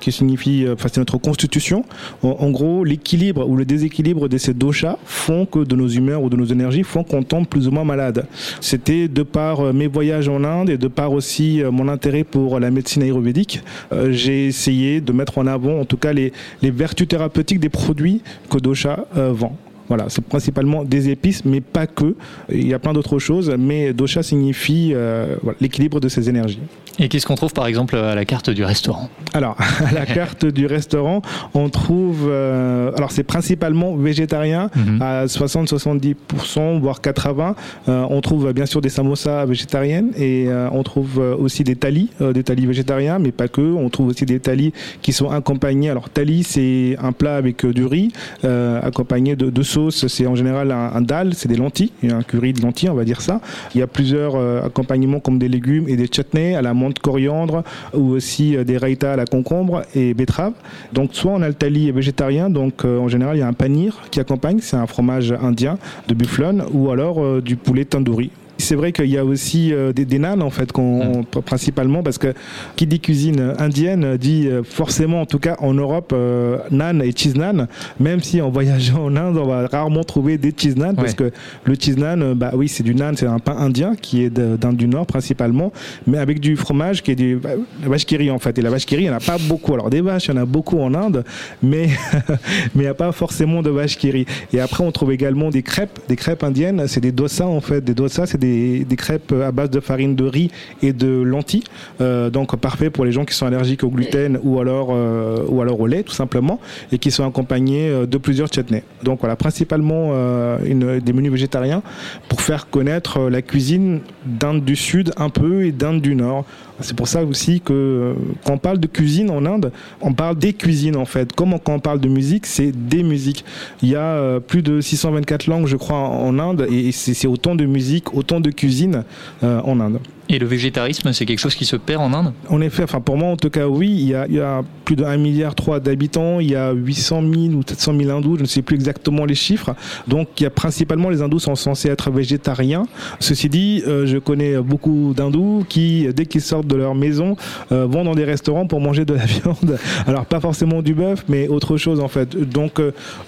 qui signifie, enfin c'est notre constitution. En, gros, l'équilibre ou le déséquilibre de ces doshas font que de nos humeurs ou de nos énergies font qu'on tombe plus ou moins malade. C'était de par mes voyages en Inde et de par aussi mon intérêt pour la médecine ayurvédique, j'ai essayé de mettre en avant, en tout cas, les, les vertus thérapeutiques des produits que Dosha euh, vend. Voilà, c'est principalement des épices, mais pas que. Il y a plein d'autres choses, mais dosha signifie euh, l'équilibre de ces énergies. Et qu'est-ce qu'on trouve par exemple à la carte du restaurant Alors, à la carte du restaurant, on trouve. Euh, alors, c'est principalement végétarien mhm. à 60-70%, voire 80%. Euh, on trouve bien sûr des samosas végétariennes et euh, on trouve aussi des talis, des talis végétariens, mais pas que. On trouve aussi des talis qui sont accompagnés. Alors, tali, c'est un plat avec du riz accompagné de, de sauce. C'est en général un, un dal, c'est des lentilles, un curry de lentilles, on va dire ça. Il y a plusieurs accompagnements comme des légumes et des chutneys à la de coriandre ou aussi euh, des raïtas à la concombre et betterave. Donc soit on a le tali végétarien, donc euh, en général il y a un panir qui accompagne, c'est un fromage indien de bufflone ou alors euh, du poulet tandoori c'est vrai qu'il y a aussi euh, des, des, nanes en fait, qu'on, principalement parce que qui dit cuisine indienne dit euh, forcément, en tout cas en Europe, euh, nan et cheese nan. Même si en voyageant en Inde, on va rarement trouver des cheese nan parce que le cheese nan, bah oui, c'est du nan, c'est un pain indien qui est d'Inde du Nord principalement, mais avec du fromage qui est du bah, la vache qui rit en fait. Et la vache qui rit, il n'y en a pas beaucoup. Alors des vaches, il y en a beaucoup en Inde, mais mais il n'y a pas forcément de vache qui rit. Et après, on trouve également des crêpes, des crêpes indiennes. C'est des dosas en fait, des dosas, c'est des, crêpes à base de farine de riz et de lentilles. Euh, donc parfait pour les gens qui sont allergiques au gluten ou alors, euh, ou alors au lait tout simplement et qui sont accompagnés euh, de plusieurs chutneys. Donc voilà, principalement des menus végétariens pour faire connaître la cuisine d'Inde du Sud un peu et d'Inde du Nord. C'est pour ça aussi que quand on parle de cuisine en Inde, on parle des cuisines en fait. Comme quand on parle de musique, c'est des musiques. Il y a plus de 624 langues, je crois, en Inde et c'est autant de musique, autant de cuisine euh, en Inde. Et le végétarisme, c'est quelque chose qui se perd en Inde? En effet, enfin pour moi en tout cas oui, il y a, il y a plus de 1 milliard 3 d'habitants, il y a 800 000 ou 700 000 hindous, je ne sais plus exactement les chiffres. Donc il y a principalement les hindous sont censés être végétariens. Ceci dit, euh, je connais beaucoup d'hindous qui, dès qu'ils sortent de leur maison, euh, vont dans des restaurants pour manger de la viande. Alors pas forcément du bœuf, mais autre chose en fait. Donc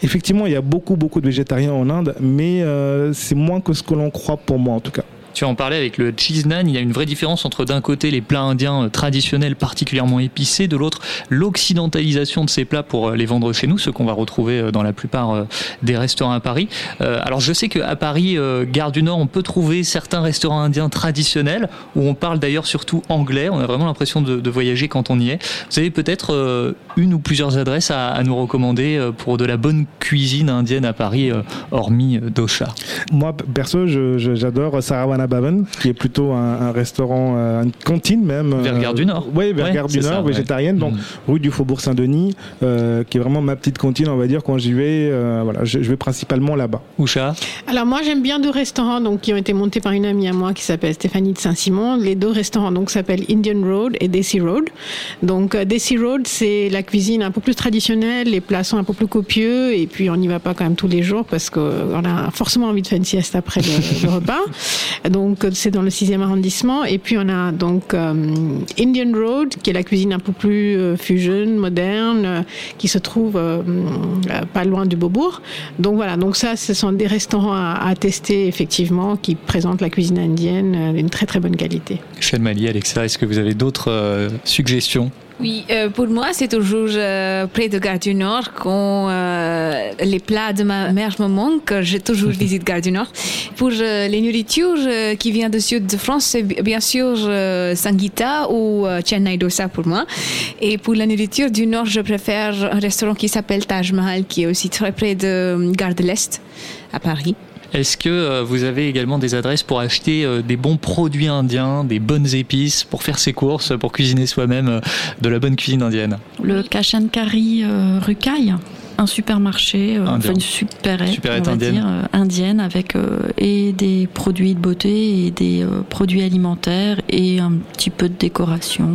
effectivement, il y a beaucoup beaucoup de végétariens en Inde, mais c'est moins que ce que l'on croit pour moi en tout cas. Tu en parlais avec le cheese naan, il y a une vraie différence entre d'un côté les plats indiens euh, traditionnels particulièrement épicés, de l'autre l'occidentalisation de ces plats pour euh, les vendre chez nous, ce qu'on va retrouver euh, dans la plupart des restaurants à Paris. Alors je sais qu'à Paris, Gare du Nord, on peut trouver certains restaurants indiens traditionnels où on parle d'ailleurs surtout anglais. On a vraiment l'impression de, voyager quand on y est. Vous avez peut-être une ou plusieurs adresses à, nous recommander pour de la bonne cuisine indienne à Paris, hormis Dosha Moi, perso, j'adore Saravana Baven, qui est plutôt un, restaurant, euh, une cantine même. Vers Gare du Nord. Oui, vers Gare du Nord, végétarienne, donc mm. rue du Faubourg Saint-Denis, euh, qui est vraiment ma petite cantine, on va dire, quand j'y vais. Euh, voilà, je, vais principalement là-bas. Oucha Alors moi, j'aime bien deux restaurants donc, qui ont été montés par une amie à moi qui s'appelle Stéphanie de Saint-Simon. Les deux restaurants donc s'appellent Indian Road et Desi Road. Donc Desi Road, c'est la cuisine un peu plus traditionnelle, les plats sont un peu plus copieux et puis on n'y va pas quand même tous les jours parce qu'on a forcément envie de faire une sieste après le, le repas. Donc c'est dans le 6e arrondissement. Et puis on a donc euh, Indian Road, qui est la cuisine un peu plus euh, fusion, moderne, euh, qui se trouve euh, pas loin du Beaubourg. Donc voilà, donc ça, ce sont des restaurants à, tester effectivement, qui présentent la cuisine indienne d'une très très bonne qualité. Michel Mali, Alexa, est-ce que vous avez d'autres suggestions? Oui, euh, pour moi, c'est toujours euh, près de Gare du Nord quand euh, les plats de ma mère me manquent. J'ai toujours visité Gare du Nord. Pour euh, les nourritures euh, qui viennent du sud de France, c'est bi- bien sûr euh, Sangeeta ou euh, Chennai Dosa pour moi. Et pour la nourriture du Nord, je préfère un restaurant qui s'appelle Taj Mahal, qui est aussi très près de Gare de l'Est à Paris. Est-ce que euh, vous avez également des adresses pour acheter euh, des bons produits indiens, des bonnes épices, pour faire ses courses, pour cuisiner soi-même euh, de la bonne cuisine indienne? Le Kashan Kari euh, rue Caille, un supermarché, euh, enfin une on va indienne. dire, euh, indienne avec euh, et des produits de beauté et des produits alimentaires et un petit peu de décoration.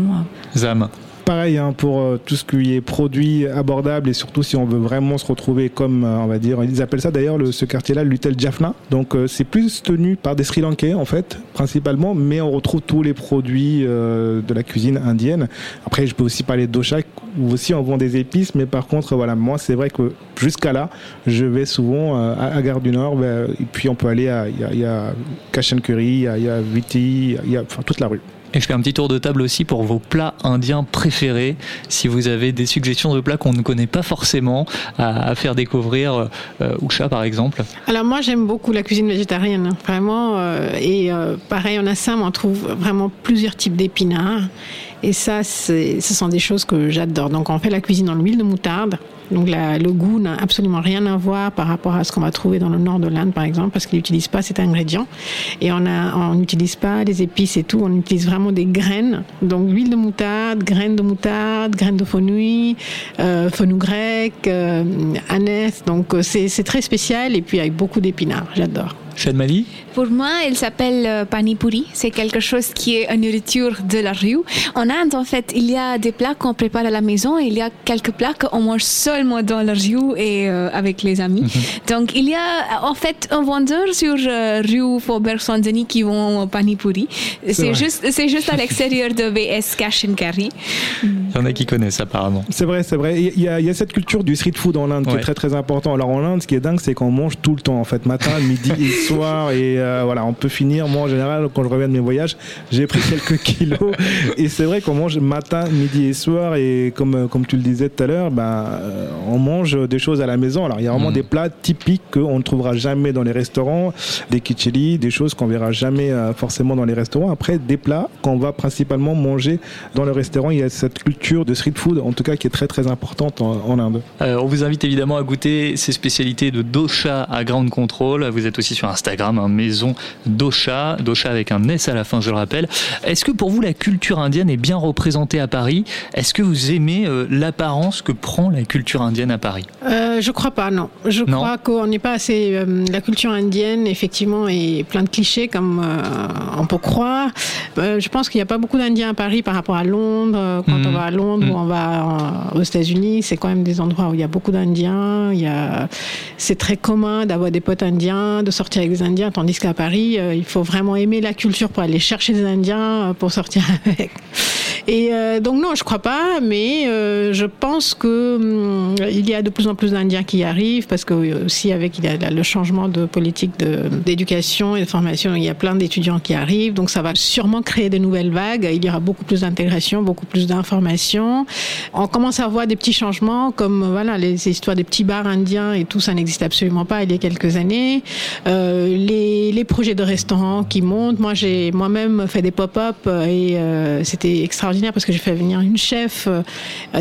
Zam. Pareil hein, pour euh, tout ce qui est produit abordable et surtout si on veut vraiment se retrouver comme euh, on va dire, ils appellent ça d'ailleurs le- ce quartier-là l'Utel Jaffna. Donc euh, c'est plus tenu par des Sri Lankais en fait principalement, mais on retrouve tous les produits de la cuisine indienne. Après je peux aussi parler de dosha où aussi on vend des épices, mais par contre voilà moi c'est vrai que jusqu'à là je vais souvent à, Gare du Nord et puis on peut aller à il y Curry, il Viti, il enfin toute la rue. Et je fais un petit tour de table aussi pour vos plats indiens préférés. Si vous avez des suggestions de plats qu'on ne connaît pas forcément à, faire découvrir, euh, Usha par exemple. Alors moi j'aime beaucoup la cuisine végétarienne, hein, vraiment. euh, et euh, pareil en Assam on trouve vraiment plusieurs types d'épinards. Et ça, ce sont des choses que j'adore. Donc on fait la cuisine dans l'huile de moutarde. Donc le goût n'a absolument rien à voir par rapport à ce qu'on va trouver dans le nord de l'Inde par exemple, parce qu'ils n'utilisent pas cet ingrédient. Et on n'utilise pas des épices et tout, on utilise vraiment des graines. Donc l'huile de moutarde, graines de moutarde, graines de fenouil, euh, fenouil grec, euh, aneth. Donc euh, c'est très spécial et puis avec beaucoup d'épinards. J'adore. Mali? Pour moi, il s'appelle euh, pani puri. C'est quelque chose qui est une nourriture de la rue. En Inde, en fait, il y a des plats qu'on prépare à la maison et il y a quelques plats qu'on mange seulement dans la rue et euh, avec les amis. Donc, il y a en fait un vendeur sur euh, rue Faubourg Saint-Denis qui vend pani puri. C'est juste, c'est juste à l'extérieur de BS Cash and Carry. Il y en a qui connaissent apparemment. C'est vrai, c'est vrai. Il y, a, il y a cette culture du street food en Inde qui est très très important. Alors en Inde, ce qui est dingue, c'est qu'on mange tout le temps en fait, matin, midi et soir. Et euh, voilà, on peut finir. Moi en général, quand je reviens de mes voyages, j'ai pris quelques kilos. Et c'est vrai qu'on mange matin, midi et soir. Et comme euh, comme tu le disais tout à l'heure, ben euh, on mange des choses à la maison. Alors il y a vraiment Mhm. des plats typiques qu'on ne trouvera jamais dans les restaurants, des kicheli, des choses qu'on verra jamais euh, forcément dans les restaurants. Après, des plats qu'on va principalement manger dans le restaurant. Il y a cette culture de street food, en tout cas, qui est très très importante en, en Inde. Euh, on vous invite évidemment à goûter ces spécialités de Dosha à Ground Control. Vous êtes aussi sur Instagram, hein, maison Dosha, Dosha avec un S à la fin, je le rappelle. Est-ce que pour vous la culture indienne est bien représentée à Paris? Est-ce que vous aimez euh, l'apparence que prend la culture indienne à Paris? Euh, je crois pas, non. Je Non. crois qu'on n'est pas assez. euh, la culture indienne, effectivement, est plein de clichés, comme euh, on peut croire. Je pense qu'il n'y a pas beaucoup d'Indiens à Paris par rapport à Londres. Quand Mhm. on va à Londres ou on va aux États-Unis, c'est quand même des endroits où il y a beaucoup d'Indiens. Il y a, c'est très commun d'avoir des potes indiens, de sortir avec des Indiens, tandis qu'à Paris, euh, il faut vraiment aimer la culture pour aller chercher des Indiens euh, pour sortir avec. Et euh, donc non, je crois pas, mais je pense que hum, il y a de plus en plus d'Indiens qui arrivent parce que aussi avec le changement de politique d'éducation et de formation, il y a plein d'étudiants qui arrivent, donc ça va sûrement créer de nouvelles vagues. Il y aura beaucoup plus d'intégration, beaucoup plus d'informations. On commence à voir des petits changements comme voilà les histoires des petits bars indiens et tout, ça n'existe absolument pas il y a quelques années. Les, les projets de restaurants qui montent. Moi, j'ai moi-même fait des pop-up euh, et euh, c'était extraordinaire parce que j'ai fait venir une chef euh,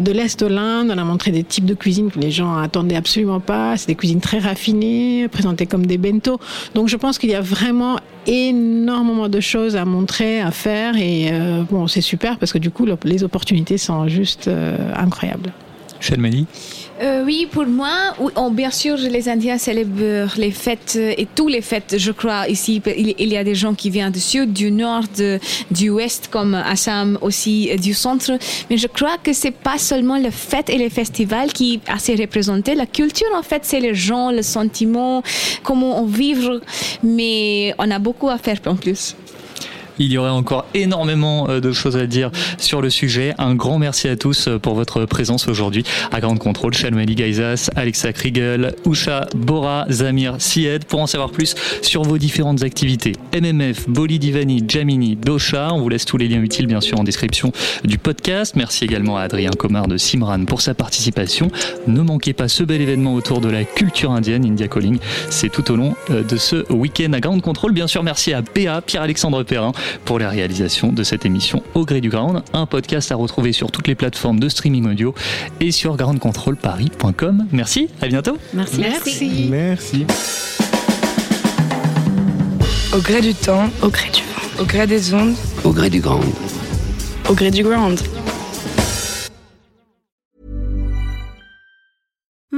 de l'Est de l'Inde. On a montré des types de cuisine que les gens attendaient absolument pas. C'est des cuisines très raffinées, présentées comme des bento. Donc, je pense qu'il y a vraiment énormément de choses à montrer, à faire et euh, bon, c'est super parce que du coup, le- les opportunités sont juste euh, incroyables. Euh, oui, pour moi, oui, oh, bien sûr, les Indiens célèbrent les fêtes euh, et tous les fêtes, je crois, ici. Il, y a des gens qui viennent du sud, du nord, de- du ouest, comme Assam aussi, euh, du centre. Mais je crois que c'est pas seulement les fêtes et les festivals qui assez représentés. La culture, en fait, c'est les gens, le sentiment, comment on vivre. Mais on a beaucoup à faire en plus. Il y aurait encore énormément euh, de choses à dire sur le sujet. Un grand merci à tous euh, pour votre présence aujourd'hui à Grande Contrôle. Shalmali Gaizas, Alexa Kriegel, Usha, Bora, Zamir, Sied. Pour en savoir plus sur vos différentes activités, MMF, Boli Divani, Jamini, Dosha. On vous laisse tous les liens utiles bien sûr en description du podcast. Merci également à Adrien Comard de Simran pour sa participation. Ne manquez pas ce bel événement autour de la culture indienne, India Calling. C'est tout au long euh, de ce week-end à Grande Contrôle. Bien sûr, merci à PA, Pierre-Alexandre Perrin, pour la réalisation de cette émission Au gré du Ground, un podcast à retrouver sur toutes les plateformes de streaming audio et sur groundcontrolparis.com. Merci, à bientôt. Merci. Merci. Merci. Au gré du temps, au gré du vent, au gré des ondes, Au gré du grand. au gré du ground.